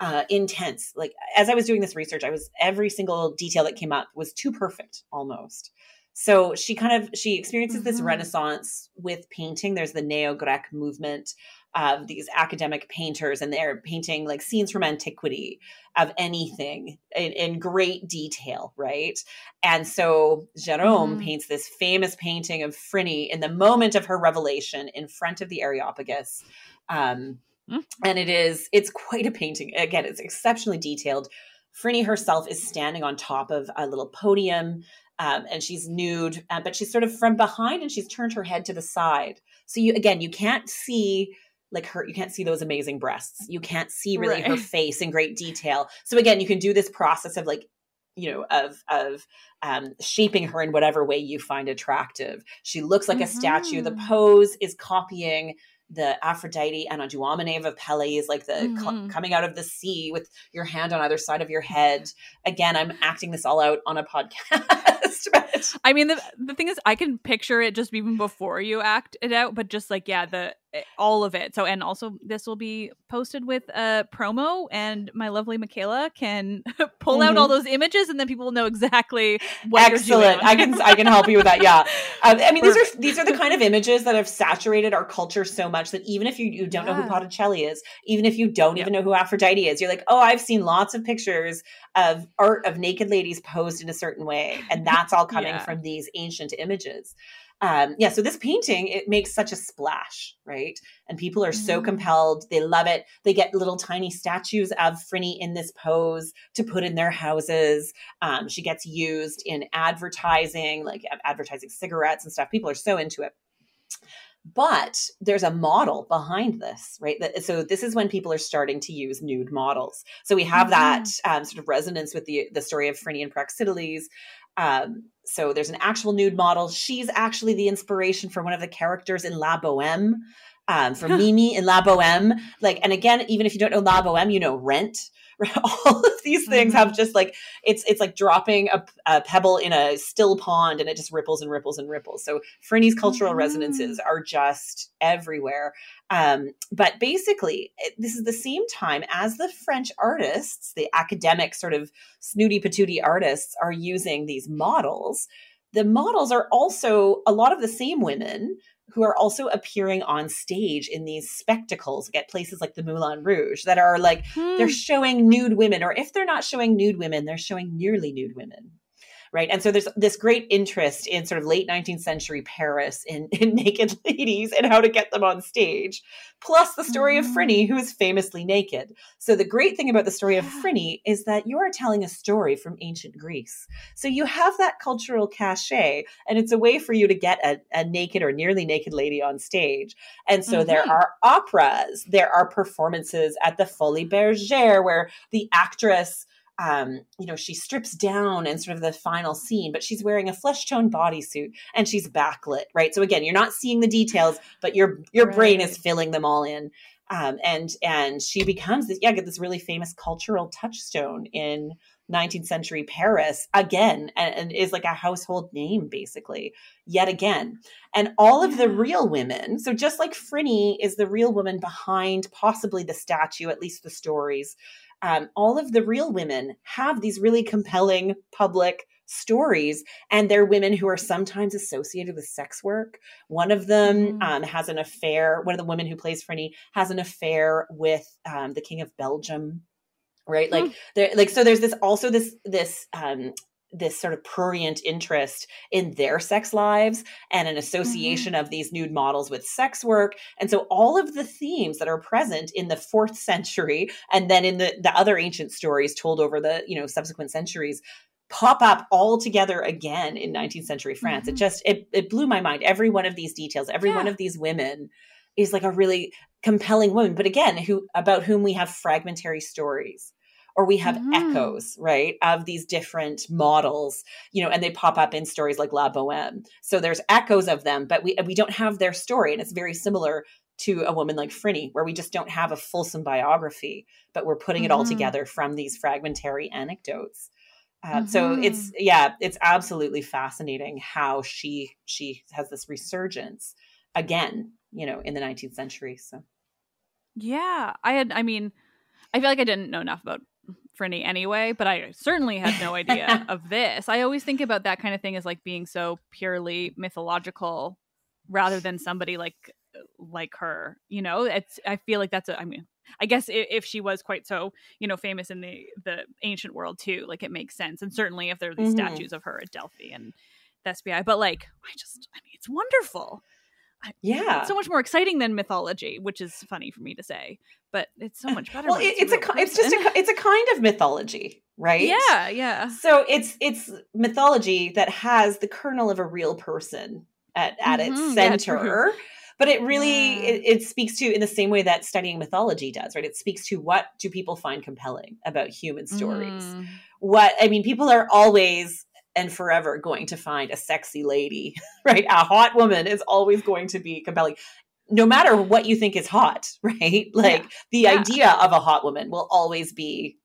uh, intense. Like as I was doing this research, I was every single detail that came up was too perfect almost. So she kind of she experiences this Mhm. renaissance with painting. There's the neo-Grec movement of these academic painters, and they're painting like scenes from antiquity of anything in, in great detail, right? And so Gérôme Mhm. paints this famous painting of Phryne in the moment of her revelation in front of the Areopagus. Um, Mm. And it is, it's quite a painting. Again, it's exceptionally detailed. Phryne herself is standing on top of a little podium um, and she's nude, uh, but she's sort of from behind and she's turned her head to the side. So you, again, you can't see like her, you can't see those amazing breasts. You can't see really her face in great detail. So again, you can do this process of like, you know, of, of, um, shaping her in whatever way you find attractive. She looks like a statue. The Mhm. pose is copying the Aphrodite and Anadyomene of Apelles, like the cl- Mhm. coming out of the sea with your hand on either side of your head. Again, I'm acting this all out on a podcast. I mean, the the thing is, I can picture it just even before you act it out, but just like yeah, the all of it. So, and also this will be posted with a promo, and my lovely Michaela can pull out all those images, and then people will know exactly what you're doing. Mm-hmm. Excellent. I can I can help you with that. Yeah. Um, I mean, these are these are the kind of images that have saturated our culture so much that even if you, you don't know who Yeah. Botticelli is, even if you don't Yeah. even know who Aphrodite is, you're like, oh, I've seen lots of pictures of art of naked ladies posed in a certain way, and that's all coming Yeah. from these ancient images. Um, yeah, so this painting it makes such a splash, right? And people are so Mhm. compelled; they love it. They get little tiny statues of Phryne in this pose to put in their houses. Um, she gets used in advertising, like advertising cigarettes and stuff. People are so into it. but there's a model behind this right so this is when people are starting to use nude models so we have mm-hmm. that um, sort of resonance with the the story of phryne and praxiteles um, so there's an actual nude model she's actually the inspiration for one of the characters in la boheme um, for Mimi in La Boheme. Like, and again, even if you don't know La Boheme, you know Rent. All of these things mm-hmm. have just like it's it's like dropping a, a, pebble in a still pond, and it just ripples and ripples and ripples. So Phryne's cultural mm-hmm. resonances are just everywhere. Um, but basically, it, this is the same time as the French artists, the academic sort of snooty patooty artists, are using these models. The models are also a lot of the same women who are also appearing on stage in these spectacles at places like the Moulin Rouge that are like hmm. they're showing nude women, or if they're not showing nude women, they're showing nearly nude women right? And so there's this great interest in sort of late 19th century Paris in, in naked ladies and how to get them on stage, plus the story mm. of Phryne, who is famously naked. So the great thing about the story of Phryne is that you are telling a story from ancient Greece. So you have that cultural cachet, and it's a way for you to get a, a naked or nearly naked lady on stage. And so mm-hmm. there are operas, there are performances at the Folies Bergère where the actress um, you know, she strips down in sort of the final scene, but she's wearing a flesh tone bodysuit and she's backlit, right? So again, you're not seeing the details, but your your right. brain is filling them all in. Um, and and she becomes this yeah, get this really famous cultural touchstone in 19th century Paris again, and, and, is like a household name basically yet again. And all of the real women, so just like Phryne is the real woman behind possibly the statue, at least the stories um, all of the real women have these really compelling public stories and they're women who are sometimes associated with sex work one of them mm. um, has an affair one of the women who plays Phryne has an affair with um, the king of belgium right like mm. there like so there's this also this this um this sort of prurient interest in their sex lives and an association mm-hmm. of these nude models with sex work. And so all of the themes that are present in the fourth century and then in the, the other ancient stories told over the, you know, subsequent centuries pop up all together again in 19th century France. Mm-hmm. It just it it blew my mind. Every one of these details, every yeah. one of these women is like a really compelling woman, but again, who about whom we have fragmentary stories or we have mm-hmm. echoes, right, of these different models, you know, and they pop up in stories like La Boheme. So there's echoes of them, but we we don't have their story, and it's very similar to a woman like Phryne, where we just don't have a fulsome biography, but we're putting mm-hmm. it all mm-hmm. together from these fragmentary anecdotes. Uh, mm-hmm. So it's yeah, it's absolutely fascinating how she she has this resurgence again, you know, in the 19th century. So yeah, I had. I mean, I feel like I didn't know enough about Phryne anyway, but I certainly had no idea of this. I always think about that kind of thing as like being so purely mythological rather than somebody like like her. You know, it's I feel like that's a I mean, I guess if, if she was quite so, you know, famous in the the ancient world too, like it makes sense. And certainly if there are these mm-hmm. statues of her at Delphi and the Thespiae, but like I just I mean, it's wonderful yeah so much more exciting than mythology which is funny for me to say but it's so much better well it's, it's a person. it's just a it's a kind of mythology right yeah yeah so it's it's mythology that has the kernel of a real person at at mm-hmm, its center yeah, but it really yeah. it, it, speaks to in the same way that studying mythology does right it speaks to what do people find compelling about human stories mm. what i mean people are always and forever going to find a sexy lady, right? A hot woman is always going to be compelling. No matter what you think is hot, right? Like yeah. the yeah. idea of a hot woman will always be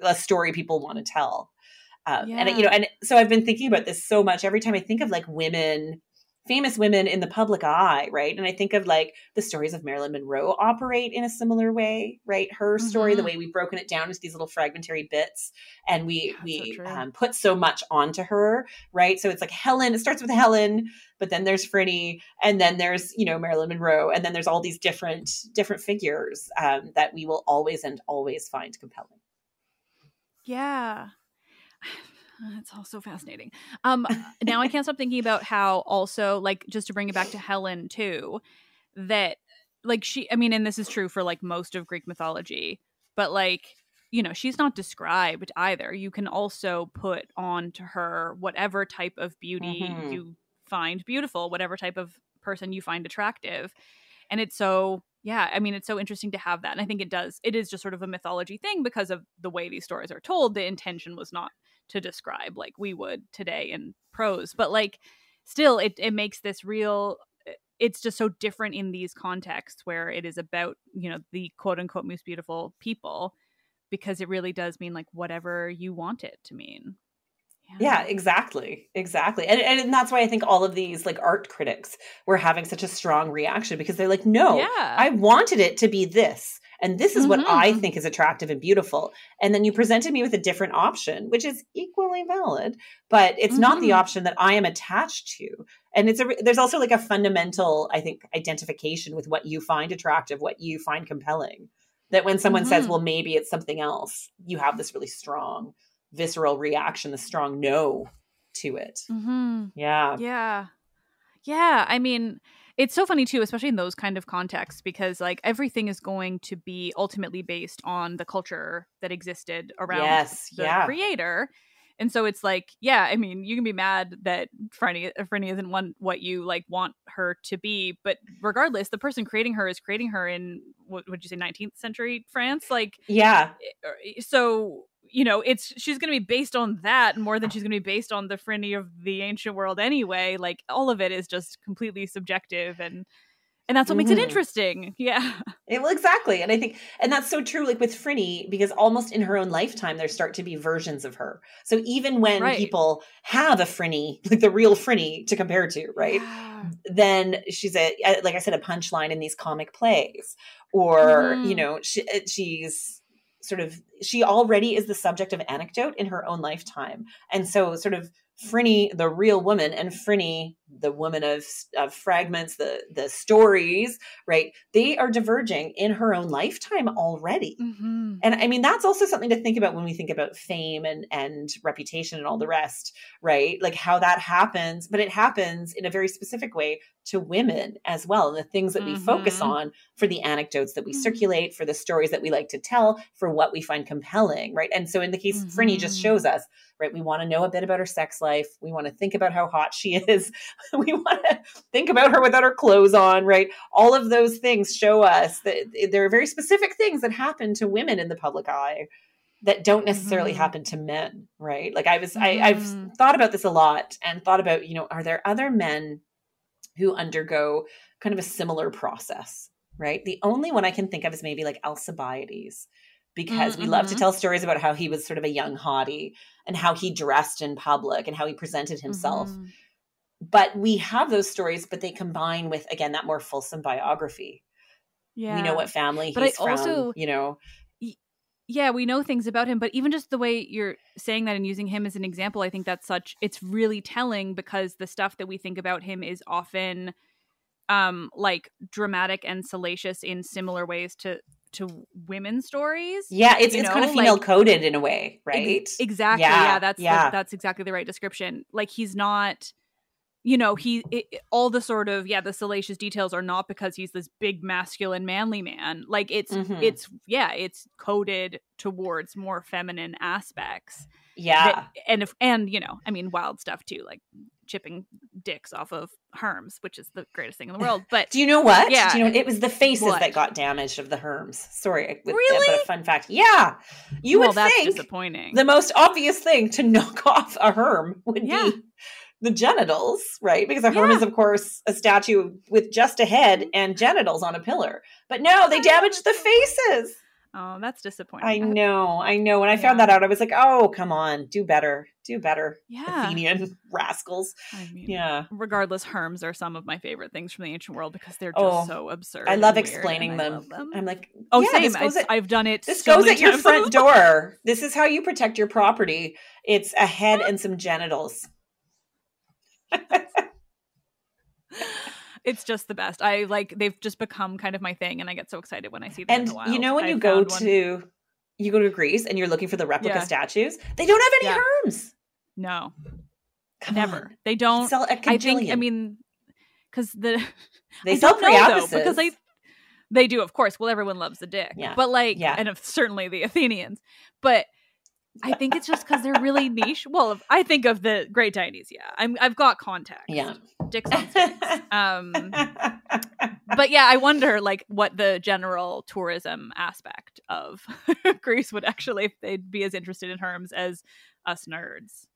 a story people want to tell. Um, yeah. And you know, and so I've been thinking about this so much. Every time I think of like women famous women in the public eye, right? And I think of like the stories of Marilyn Monroe operate in a similar way, right? Her story, mm-hmm. the way we've broken it down into these little fragmentary bits, and we we so um, put so much onto her, right? So it's like Helen. It starts with Helen, but then there's Phryne, and then there's you know Marilyn Monroe, and then there's all these different different figures um, that we will always and always find compelling. Yeah. It's all so fascinating. Um, now I can't stop thinking about how also like just to bring it back to Helen too, that like she, I mean, and this is true for like most of Greek mythology, but like you know she's not described either. You can also put on to her whatever type of beauty mm-hmm. you find beautiful, whatever type of person you find attractive. And it's so yeah, I mean, it's so interesting to have that. And I think it does, it is just sort of a mythology thing because of the way these stories are told. The intention was not to describe like we would today in prose, but like still, it, it makes this real. Eh, it's just so different in these contexts where it is about, you know, the quote unquote most beautiful people because it really does mean like whatever you want it to mean. Yeah, exactly. Exactly. And, and that's why I think all of these like art critics were having such a strong reaction because they're like, no, Yeah. I wanted it to be this. And this is what I Mhm. think is attractive and beautiful. And then you presented me with a different option, which is equally valid, but it's not the Mhm. option that I am attached to. And it's a there's also like a fundamental, I think, identification with what you find attractive, what you find compelling. That when someone says, Mhm. well, maybe it's something else, you have this really strong visceral reaction, the strong no to it. Mm-hmm. Yeah. Yeah. Yeah. I mean, it's so funny too, especially in those kind of contexts, because like everything is going to be ultimately based on the culture that existed around Yes. the Yeah. creator. And so it's like, yeah, I mean, you can be mad that Phryne, Phryne isn't one what you like want her to be, but regardless, the person creating her is creating her in what would you say, 19th century France? Like, Yeah. so you know it's she's going to be based on that more than she's going to be based on the Phryne of the ancient world anyway like all of it is just completely subjective and and that's what makes it Mhm. interesting yeah It- well, exactly. And I think, and that's so true, like with Phryne, because almost in her own lifetime, there start to be versions of her. So even when Right. people have a Phryne, like the real Phryne to compare to, right? Yeah. Then she's a, like I said, a punchline in these comic plays, or, you Mhm. know, she, uh, she's sort of, she already is the subject of anecdote in her own lifetime. And so, sort of, Phryne, the real woman, and Phryne, the woman of, of fragments, the the stories, right? They are diverging in her own lifetime already. Mhm. And I mean, that's also something to think about when we think about fame and and reputation and all the rest, right? Like how that happens, but it happens in a very specific way to women as well. And the things that we focus Mhm. on for the anecdotes that we Mhm. circulate, for the stories that we like to tell, for what we find compelling, right? And so in the case of Phryne just Mhm. shows us, right? We want to know a bit about her sex life. We want to think about how hot she is. we want to think about her without her clothes on, right? All of those things show us that there are very specific things that happen to women in the public eye that don't necessarily Mhm. happen to men, right? Like I was, I, I've Mhm. thought about this a lot and thought about, you know, are there other men who undergo kind of a similar process, right? The only one I can think of is maybe like Alcibiades, because we love to Mhm. tell stories about how he was sort of a young hottie and how he dressed in public and how he presented himself. Mhm. But we have those stories, but they combine with again that more fulsome biography. yeah We know what family But I he's from, also- you know. Yeah we know things about him but even just the way you're saying that and using him as an example i think that's such it's really telling because the stuff that we think about him is often um like dramatic and salacious in similar ways to to women's stories Yeah, it's You it's kind of female like- coded in a way, Ex- right? exactly Yeah, yeah, that's the- yeah. that's exactly the right description like he's not you know he it, all the sort of yeah the salacious details are not because he's this big masculine manly man like it's Mhm. it's yeah it's coded towards more feminine aspects yeah. that- and if and you know i mean wild stuff too like chipping dicks off of herms which is the greatest thing in the world but Do you know what? Yeah. Do you know it was the faces What? that got damaged of the Herms. Sorry, with- Really? But a fun fact. Yeah, you well would that's think disappointing the most obvious thing to knock off a Herm would Yeah. be the genitals, right? Because a Herm Yeah. is, of course, a statue with just a head mm-hmm. and genitals on a pillar. But no, they damaged the faces. oh that's disappointing I know, I know. When I found that out, I was like, oh, come on, do better, do better, yeah Athenian rascals. I mean, Yeah. regardless, herms are some of my favorite things from the ancient world because they're just Oh, so absurd. I love explaining I them. love them. I'm like, oh, yeah, same. I, at, I've done it. this so goes many at your front door. This is how you protect your property. It's a head and some genitals. It's just the best. I like. They've just become kind of my thing, and I get so excited when I see them. And the you know when I you go found one- to you go to Greece and you're looking for the replica Yeah. statues, they don't have any Yeah. herms. no, Come never. on. They don't. Sell a I think. I mean, because the they I sell know, though, because they they do, of course. Well, everyone loves the dick, Yeah. But like, Yeah. and certainly the Athenians. But I think it's just because they're really niche. Well, I think of the Great Dionysia. I'm I've got context. Yeah. dicks on. Um, but yeah, I wonder like what the general tourism aspect of Greece would actually, if they'd be as interested in Herms as us nerds.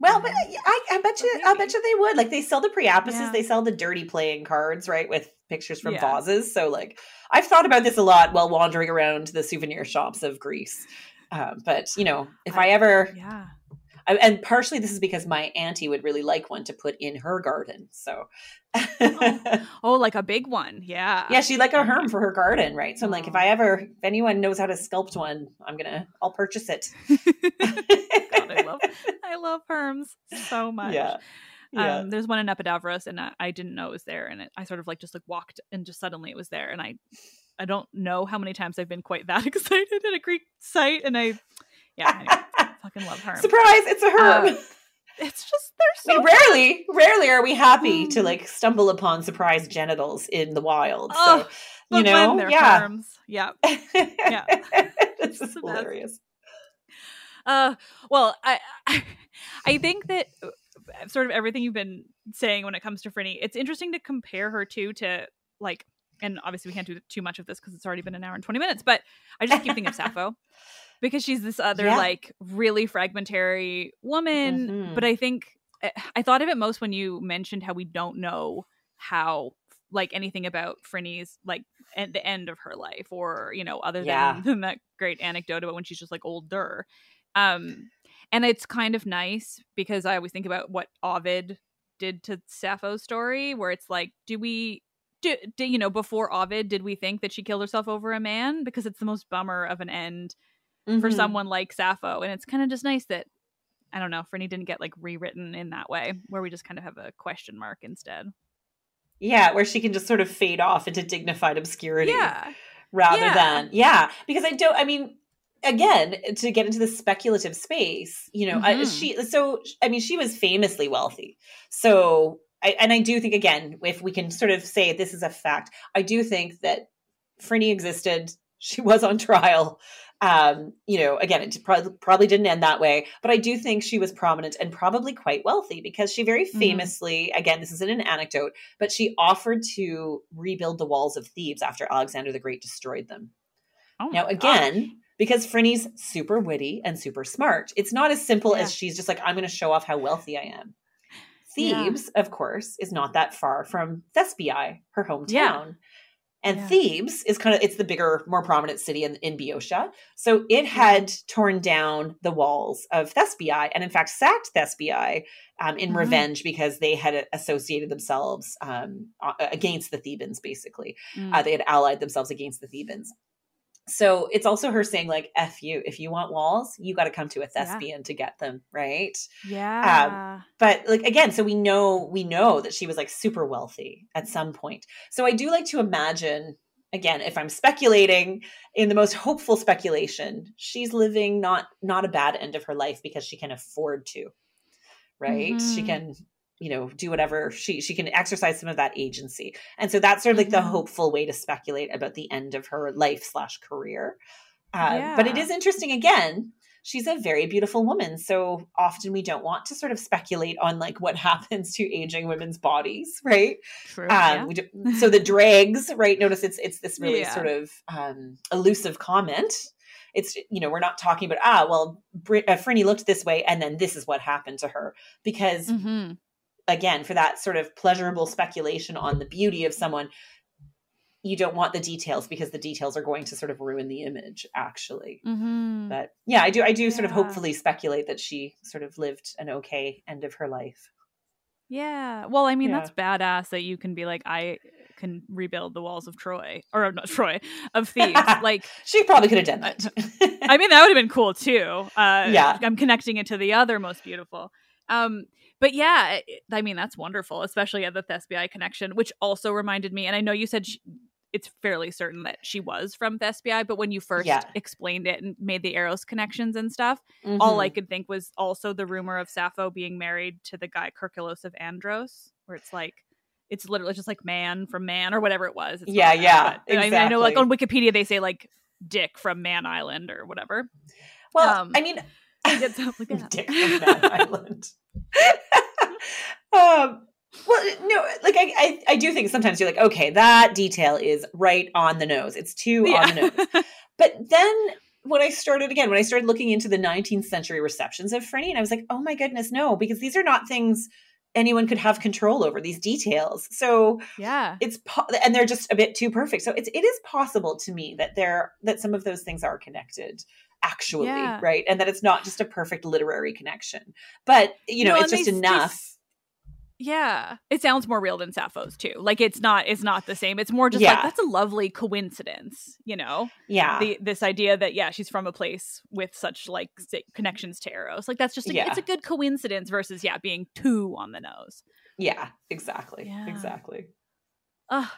Well, but I, I bet you, I bet you they would. Like they sell the Priapuses, Yeah. they sell the dirty playing cards, right, with pictures from Yeah. vases. So, like, I've thought about this a lot while wandering around the souvenir shops of Greece. Um, but you know, if I, I- ever, Yeah. I, and partially this is because my auntie would really like one to put in her garden. So, Oh, like a big one. Yeah. yeah, she'd like a herm for her garden, right? So I'm like, if I ever, if anyone knows how to sculpt one, I'm gonna, I'll purchase it. God, I love, I love Herms so much. Yeah. Yeah. Um, there's one in Epidavros, and I, I didn't know it was there, and it, I sort of like just like walked, and just suddenly it was there, and I, I don't know how many times I've been quite that excited at a Greek site, and I, yeah, anyway, fucking love her. Surprise! It's a herm. Uh, It's just they're I so mean, rarely, rararely are we happy to Mm. like stumble upon surprise genitals in the wild. Oh, so you know, yeah, yeah. yeah, It's this is hilarious. Uh, well, I, I think that uh, sort of everything you've been saying when it comes to Phryne, it's interesting to compare her to to like, and obviously we can't do too much of this because it's already been an hour and twenty minutes. But I just keep thinking of Sappho because she's this other Yeah. like really fragmentary woman. Mhm. But I think I- I thought of it most when you mentioned how we don't know how like anything about Phryne's like at the end of her life or you know other Yeah. than, than that great anecdote about when she's just like older um and it's kind of nice because i always think about what ovid did to sappho's story where it's like do we do, do you know before ovid did we think that she killed herself over a man because it's the most bummer of an end for Mhm. someone like sappho and it's kind of just nice that i don't know Phryne didn't get like rewritten in that way where we just kind of have a question mark instead yeah, where she can just sort of fade off into dignified obscurity. yeah rather Yeah. than yeah because i don't i mean again to get into the speculative space you know I, Mhm. she so i mean she was famously wealthy so I, and i do think again if we can sort of say this is a fact i do think that Phryne existed. She was on trial. Um you know again it probably, probably didn't end that way but i do think she was prominent and probably quite wealthy because she very Mhm. famously again this isn't an anecdote but she offered to rebuild the walls of thebes after alexander the great destroyed them. Oh now again because Phryne's super witty and super smart it's not as simple Yeah. as she's just like i'm going to show off how wealthy i am Yeah. thebes of course is not that far from thespiae her hometown Yeah. and Yeah. Thebes is kind of it's the bigger, more prominent city in, in Boeotia. So Mm-hmm. it had torn down the walls of Thespiae and in fact sacked Thespiae um, in Mhm. revenge because they had associated themselves um, against the Thebans, basically. Mm. Uh, they had allied themselves against the Thebans. So it's also her saying like, "F you! If you want walls, you got to come to a Yeah. thespian to get them, right?" yeah um, but like again so we know we know that she was like super wealthy at some point so i do like to imagine again if i'm speculating in the most hopeful speculation she's living not not a bad end of her life because she can afford to right she Mhm. can you know do whatever she she can exercise some of that agency and so that's sort of like the Mhm. hopeful way to speculate about the end of her life slash career uh, but it is interesting again she's a very beautiful woman so often we don't want to sort of speculate on like what happens to aging women's bodies right True. um yeah. we do, so the dregs right notice it's it's this really Yeah. sort of um elusive comment it's you know we're not talking about ah well Brit, uh, Phryne looked this way and then this is what happened to her because Mhm. Again for that sort of pleasurable speculation on the beauty of someone you don't want the details because the details are going to sort of ruin the image actually Mhm. but yeah i do i do sort of hopefully speculate that she sort of lived an okay end of her life Yeah. Well, I mean, Yeah. that's badass that you can be like, I can rebuild the walls of Troy, or not Troy, of Thebes. like, she probably could have done that I mean, that would have been cool too. Uh, Yeah. I'm connecting it to the other most beautiful. Um, but yeah, I mean, that's wonderful, especially at the Thespiae connection, which also reminded me, and I know you said she, it's fairly certain that she was from Thespiae, but when you first Yeah. explained it and made the Eros connections and stuff, all I Mhm. could think was also the rumor of Sappho being married to the guy Kerkylas of Andros, where it's like it's literally just like man from man or whatever it was. It's Yeah, that, yeah, but I, mean, I know like on. Wikipedia they say like Dick from Man Island or whatever. well um, i mean It's stuff like that. Dick from Man Island. um, well, no, I, I, I do think sometimes you're like, okay, that detail is right on the nose. It's too yeah. on the nose. but then when I started again, when I started looking into the 19th century receptions of and I was like, oh my goodness, no, because these are not things anyone could have control over these details. So yeah, it's po- and they're just a bit too perfect. So it's it is possible to me that there that some of those things are connected actually, yeah. right? And that it's not just a perfect literary connection. But you know, no, it's just enough. Just, yeah, it sounds more real than Sappho's too. Like it's not it's not the same. It's more just yeah. like that's a lovely coincidence, you know. Yeah. The, this idea that yeah, she's from a place with such like connections to Eros. Like that's just a, yeah. it's a good coincidence versus yeah being too on the nose. Yeah, exactly. Yeah. Exactly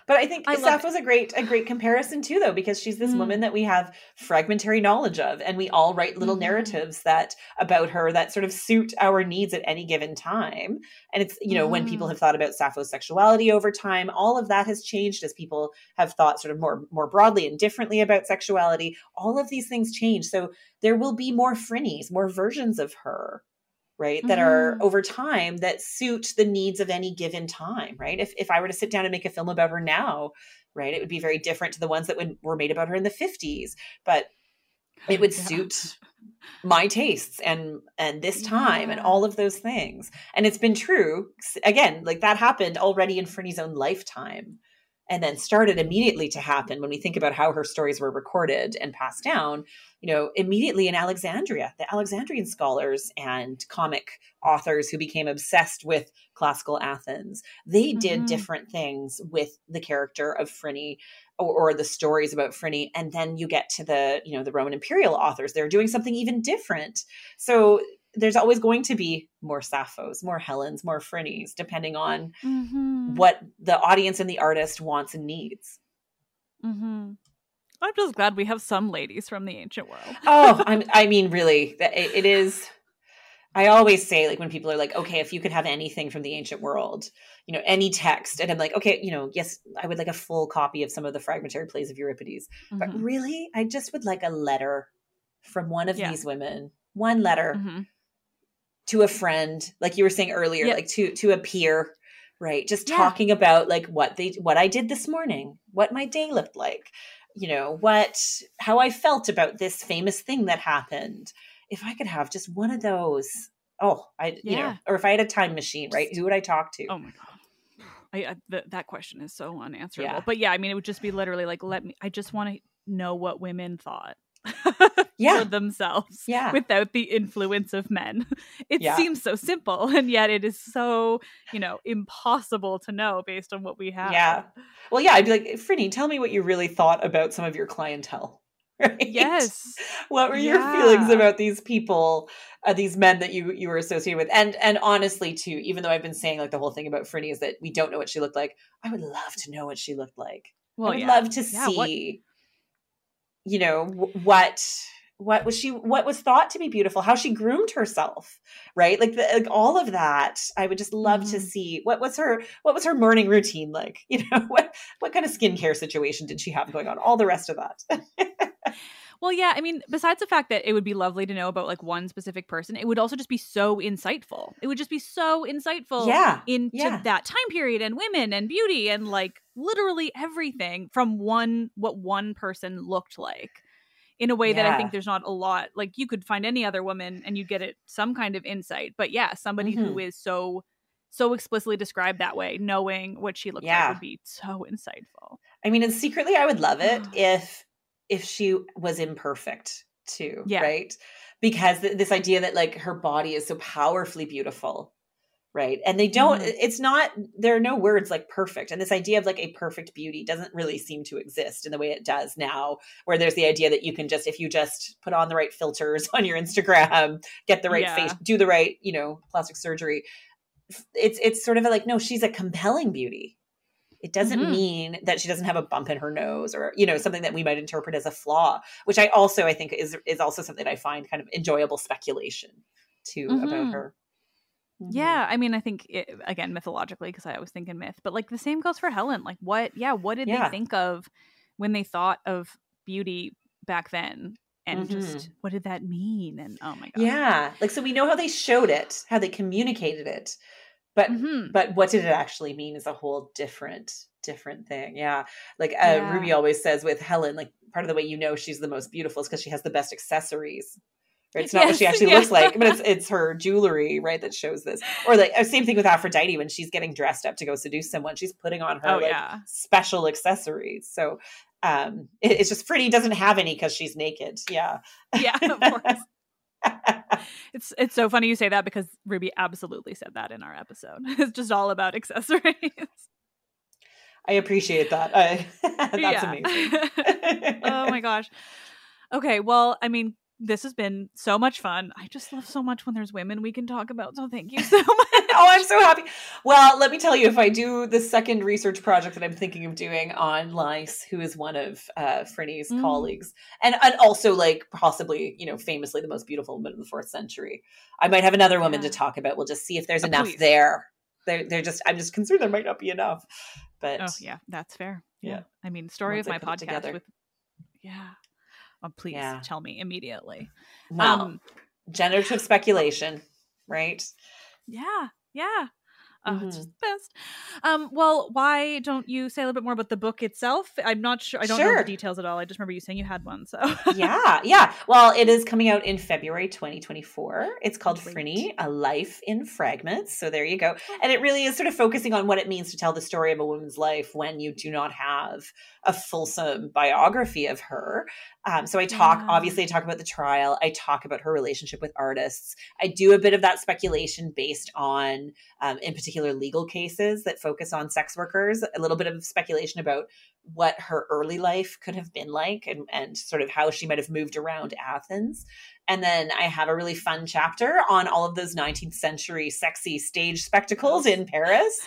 but I think I Sappho's a great a great comparison too, though, because she's this mm. woman that we have fragmentary knowledge of, and we all write little mm. narratives that about her that sort of suit our needs at any given time. And it's you know mm. when people mm. have thought about Sappho's sexuality over time, all of that has changed as people have thought sort of more more broadly and differently about sexuality. All of these things change, so there will be more Phrynes, more versions of her right mm-hmm. that are mm-hmm. over time that suit the needs of any given time right if, if i were to sit down and make a film about her now right it would be very different to the ones that would, were made about her in the 50s but it would yeah. suit my tastes and and this time yeah. and all of those things and it's been true again like that happened already in Phryne's own lifetime and then started immediately to happen when we think about how her stories were recorded and passed down you know immediately in alexandria the alexandrian scholars and comic authors who became obsessed with classical athens. They mm-hmm. did different things with the character of phryne or, or, the stories about phryne and then you get to the you know the roman imperial authors. They're doing something even different. So there's always going to be more Sapphos, more Helens, more Phrynes, depending on mm-hmm. what the audience and the artist wants and needs. Mm-hmm. I'm just glad we have some ladies from the ancient world. oh, I'm, I mean, really, it, it is. I always say, like, when people are like, okay, if you could have anything from the ancient world, you know, any text, and I'm like, okay, you know, yes, I would like a full copy of some of the fragmentary plays of Euripides, mm-hmm. but really, I just would like a letter from one of yeah. these women, one letter mm-hmm to a friend like you were saying earlier yep. like to to a peer right just yeah. talking about like what they what i did this morning what my day looked like you know what how i felt about this famous thing that happened if i could have just one of those oh i yeah. you know or if i had a time machine right who would i talk to oh my god I, I th- that question is so unanswerable yeah. but yeah i mean it would just be literally like let me i just want to know what women thought yeah. for themselves yeah. without the influence of men. It yeah. seems so simple, and yet it is so, you know, impossible to know based on what we have. Yeah. Well, yeah, I'd be like, Phryne, tell me what you really thought about some of your clientele. Right? Yes. What were your feelings about these people, uh, these men that you you were associated with? And and honestly, too, even though I've been saying like the whole thing about Phryne is that we don't know what she looked like, I would love to know what she looked like. Well, I would love to see you know what what was she what was thought to be beautiful how she groomed herself right? Like, the, like all of that i would just love mm-hmm. to see what was her what was her morning routine like? You know what what kind of skincare situation did she have going on? All the rest of that well yeah i mean besides the fact that it would be lovely to know about like one specific person it would also just be so insightful it would just be so insightful yeah into yeah. that time period and women and beauty and like literally everything from one what one person looked like in a way yeah. that I think there's not a lot. Like you could find any other woman and you'd get it some kind of insight. But yeah, somebody mm-hmm. who is so so explicitly described that way, knowing what she looked yeah. like would be so insightful. I mean, and secretly I would love it if if she was imperfect too, yeah. right? Because th- this idea that like her body is so powerfully beautiful right and they don't mm-hmm. it's not there are no words like perfect and this idea of like a perfect beauty doesn't really seem to exist in the way it does now where there's the idea that you can just if you just put on the right filters on your instagram get the right yeah. face do the right you know plastic surgery it's it's sort of like no she's a compelling beauty it doesn't mm-hmm. mean that she doesn't have a bump in her nose or you know something that we might interpret as a flaw which i also i think is is also something i find kind of enjoyable speculation too mm-hmm. about her Mm-hmm. Yeah, I mean, I think it, again mythologically because I always think in myth, but like the same goes for Helen. Like, what? Yeah, what did yeah. they think of when they thought of beauty back then? And mm-hmm. just what did that mean? And oh my god, yeah, like so we know how they showed it, how they communicated it, but Mhm. but what did it actually mean is a whole different different thing. Yeah, like uh, Yeah. Ruby always says with Helen, like part of the way you know she's the most beautiful is because she has the best accessories. Right? It's not what she actually yeah. looks like, but it's it's her jewelry, right, that shows this. Or like uh, same thing with Aphrodite when she's getting dressed up to go seduce someone, she's putting on her Oh, like yeah. special accessories. So um it- it's just pretty doesn't have any because she's naked. Yeah. Yeah, of course. It's it's so funny you say that because Ruby absolutely said that in our episode. It's just all about accessories. I appreciate that. I, that's amazing. oh my gosh. Okay, well, I mean, this has been so much fun. I just love so much when there's women we can talk about. So thank you so much. oh, I'm so happy. Well, let me tell you, if I do the second research project that I'm thinking of doing on Lais, who is one of uh, Phryne's Mm. colleagues, and and also like possibly, you know, famously the most beautiful woman of the fourth century, I might have another woman Yeah. to talk about. We'll just see if there's Oh, enough please. there. They're, they're just, I'm just concerned there might not be enough. But Oh yeah, that's fair. Yeah. Yeah. I mean, story Once of my podcast together. with Yeah. Oh, please Yeah. tell me immediately. well, Um generative speculation, right? yeah. Yeah. Oh, it's Mhm. just the best. Um, well, why don't you say a little bit more about the book itself? I'm not sure. I don't know the details at all. I just remember you saying you had one. So yeah, yeah. Well, it is coming out in February 2024. It's called Great. Phryne, A Life in Fragments. So there you go. And it really is sort of focusing on what it means to tell the story of a woman's life when you do not have a fulsome biography of her. Um, so I talk, Yeah. obviously, I talk about the trial. I talk about her relationship with artists. I do a bit of that speculation based on, um, in particular, legal cases that focus on sex workers, a little bit of speculation about what her early life could have been like and, and sort of how she might have moved around Athens. And then I have a really fun chapter on all of those 19th century sexy stage spectacles in Paris,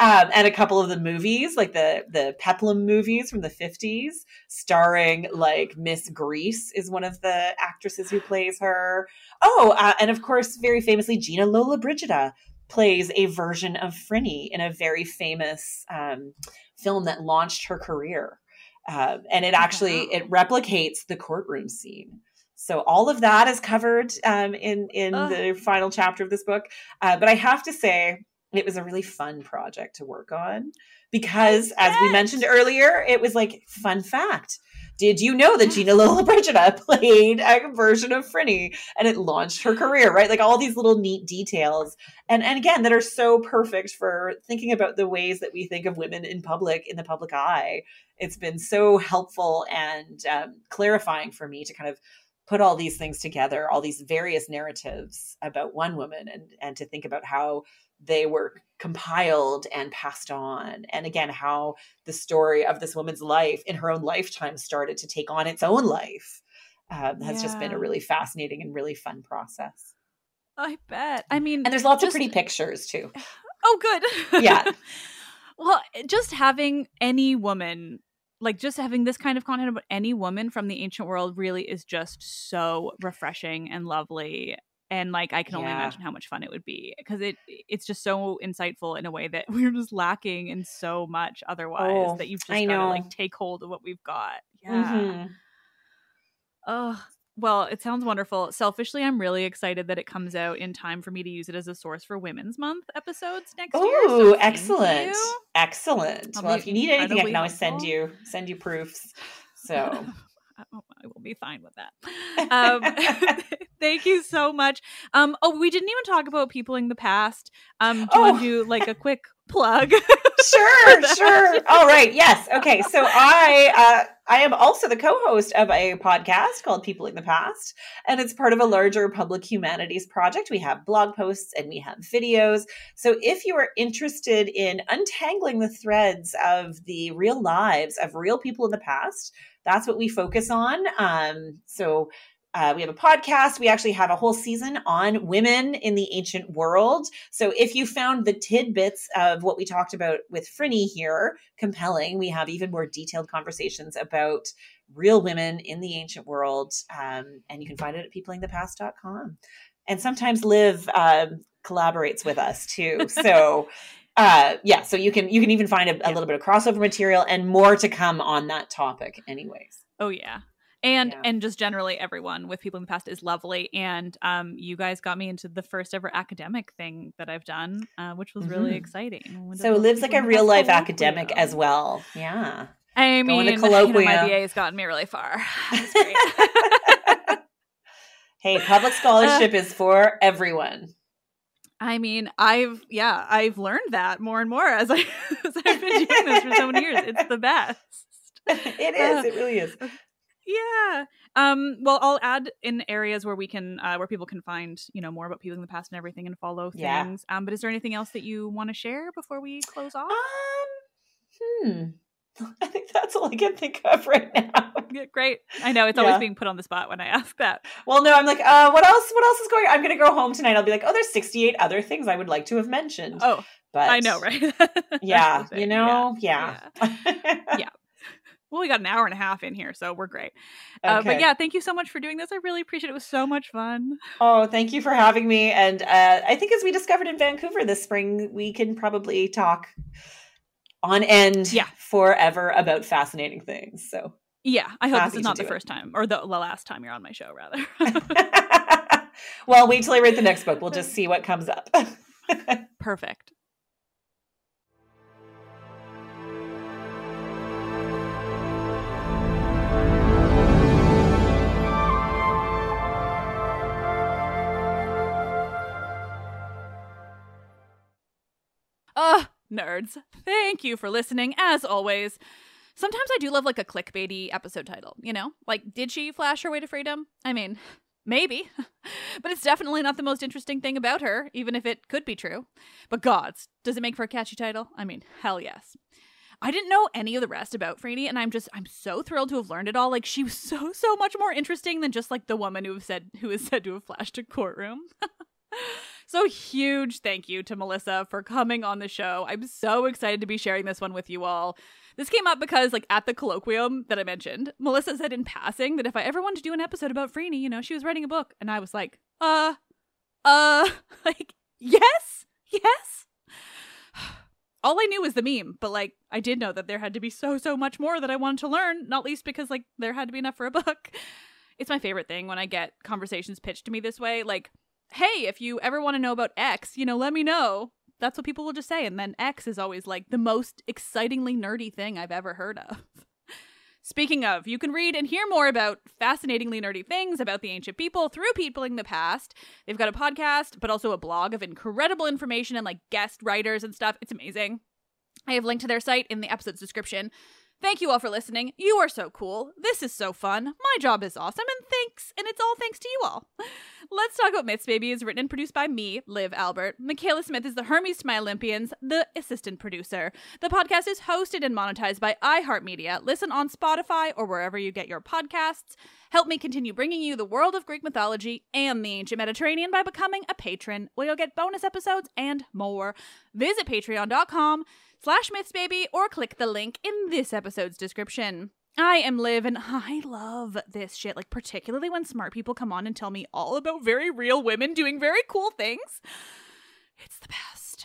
um, and a couple of the movies, like the the Peplum movies from the 50s, starring like Miss Grease is one of the actresses who plays her. Oh, uh, and of course, very famously, Gina Lollobrigida plays a version of Phryne in a very famous um, film that launched her career. Uh, and it actually it replicates the courtroom scene. So all of that is covered um, in in the final chapter of this book. Uh, but I have to say, it was a really fun project to work on because, as we mentioned earlier, it was like fun fact. Did you know that Gina Lola Brigida played a version of Phryne and it launched her career, right? Like all these little neat details. And and again, that are so perfect for thinking about the ways that we think of women in public, in the public eye. It's been so helpful and um, clarifying for me to kind of put all these things together, all these various narratives about one woman and and to think about how they were compiled and passed on. And again, how the story of this woman's life in her own lifetime started to take on its own life um, has just been a really fascinating and really fun process. I bet. I mean, And there's lots just- of pretty pictures too. Oh, good. Yeah. well, just having any woman, like just having this kind of content about any woman from the ancient world, really is just so refreshing and lovely. And like, I can only Yeah. imagine how much fun it would be because it it's just so insightful in a way that we're just lacking in so much otherwise. Oh, that you've just got to like take hold of what we've got. Yeah. Mhm. Oh, well, it sounds wonderful. Selfishly, I'm really excited that it comes out in time for me to use it as a source for Women's Month episodes next year. so excellent. Excellent. I'll well, if you need anything, I can always send you send you proofs. So I I will be fine with that. Um, thank you so much. Um, oh, we didn't even talk about Peopling the Past. Um, do you want Oh. to do like a quick plug? sure, sure. All right. Yes. Okay. So I uh, I am also the co-host of a podcast called Peopling the Past, and it's part of a larger public humanities project. We have blog posts and we have videos. So if you are interested in untangling the threads of the real lives of real people in the past, that's what we focus on. Um, so uh, we have a podcast. We actually have a whole season on women in the ancient world. So if you found the tidbits of what we talked about with Phryne here compelling, we have even more detailed conversations about real women in the ancient world. Um, and you can find it at peoplingthepast.com. And sometimes Liv um, collaborates with us too. So uh yeah so you can you can even find a, a Yeah. little bit of crossover material and more to come on that topic anyways oh yeah. And Yeah. and just generally everyone with Peopling the Past is lovely and um you guys got me into the first ever academic thing that i've done uh, which was really Mhm. exciting So lives like a real life academic as well. Yeah. i Going mean you know, my ba has gotten me really far Hey, public scholarship is for everyone. I mean, I've yeah, I've learned that more and more as I as I've been doing this for so many years. It's the best. it is. It really is. Yeah. Um. Well, I'll add in areas where we can, uh, where people can find, you know, more about Peopling the Past and everything, and follow Yeah. things. Um. But is there anything else that you want to share before we close off? Um, hmm. I think that's all I can think of right now. Yeah, great. I know it's Yeah. always being put on the spot when I ask that. Well, no, I'm like, uh, what else? What else is going? I'm gonna go home tonight. I'll be like, oh, there's 68 other things I would like to have mentioned. Oh, but I know, right? Yeah, you know, yeah. Yeah. Well, we got an hour and a half in here, so we're great. Uh, but yeah, thank you so much for doing this. I really appreciate it. It was so much fun. Oh, thank you for having me. And uh, I think as we discovered in Vancouver this spring, we can probably talk on end Yeah. forever about fascinating things. So, Yeah, I hope this is not the it. first time or the, the last time you're on my show, rather. well, wait till I read the next book. We'll just see what comes up. Perfect. Ugh, nerds. Thank you for listening, as always. Sometimes I do love like a clickbaity episode title, you know? Like, did she flash her way to freedom? I mean, maybe. but it's definitely not the most interesting thing about her, even if it could be true. But gods, does it make for a catchy title? I mean, hell yes. I didn't know any of the rest about Phryne, and I'm just I'm so thrilled to have learned it all. Like she was so so much more interesting than just like the woman who said who is said to have flashed a courtroom. So huge thank you to Melissa for coming on the show. I'm so excited to be sharing this one with you all. This came up because like at the colloquium that I mentioned, Melissa said in passing that if I ever wanted to do an episode about Phryne, you know, she was writing a book, and I was like, uh, uh, like yes, yes. all I knew was the meme, but like I did know that there had to be so so much more that I wanted to learn, not least because like there had to be enough for a book. It's my favorite thing when I get conversations pitched to me this way, like, "Hey, if you ever want to know about X, you know, let me know." That's what people will just say, and then X is always like the most excitingly nerdy thing I've ever heard of. Speaking of, you can read and hear more about fascinatingly nerdy things about the ancient people through Peopling the Past. They've got a podcast, but also a blog of incredible information and like guest writers and stuff. It's amazing. I have linked to their site in the episode's description. Thank you all for listening. You are so cool. This is so fun. My job is awesome, and thanks. And it's all thanks to you all. Let's Talk About Myths, Baby is written and produced by me, Liv Albert. Michaela Smith is the Hermes to my Olympians, the assistant producer. The podcast is hosted and monetized by iHeartMedia. Listen on Spotify or wherever you get your podcasts. Help me continue bringing you the world of Greek mythology and the ancient Mediterranean by becoming a patron, where you'll get bonus episodes and more. Visit patreon.com slash mythsbaby or click the link in this episode's description. I am Liv and I love this shit, like particularly when smart people come on and tell me all about very real women doing very cool things. It's the best.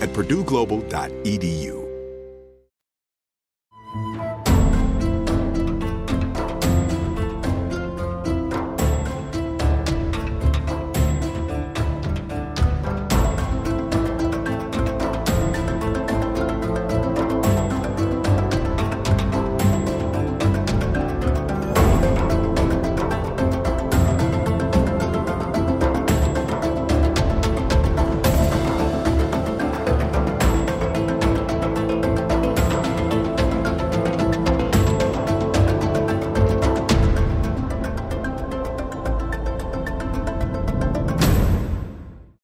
at purdueglobal.edu.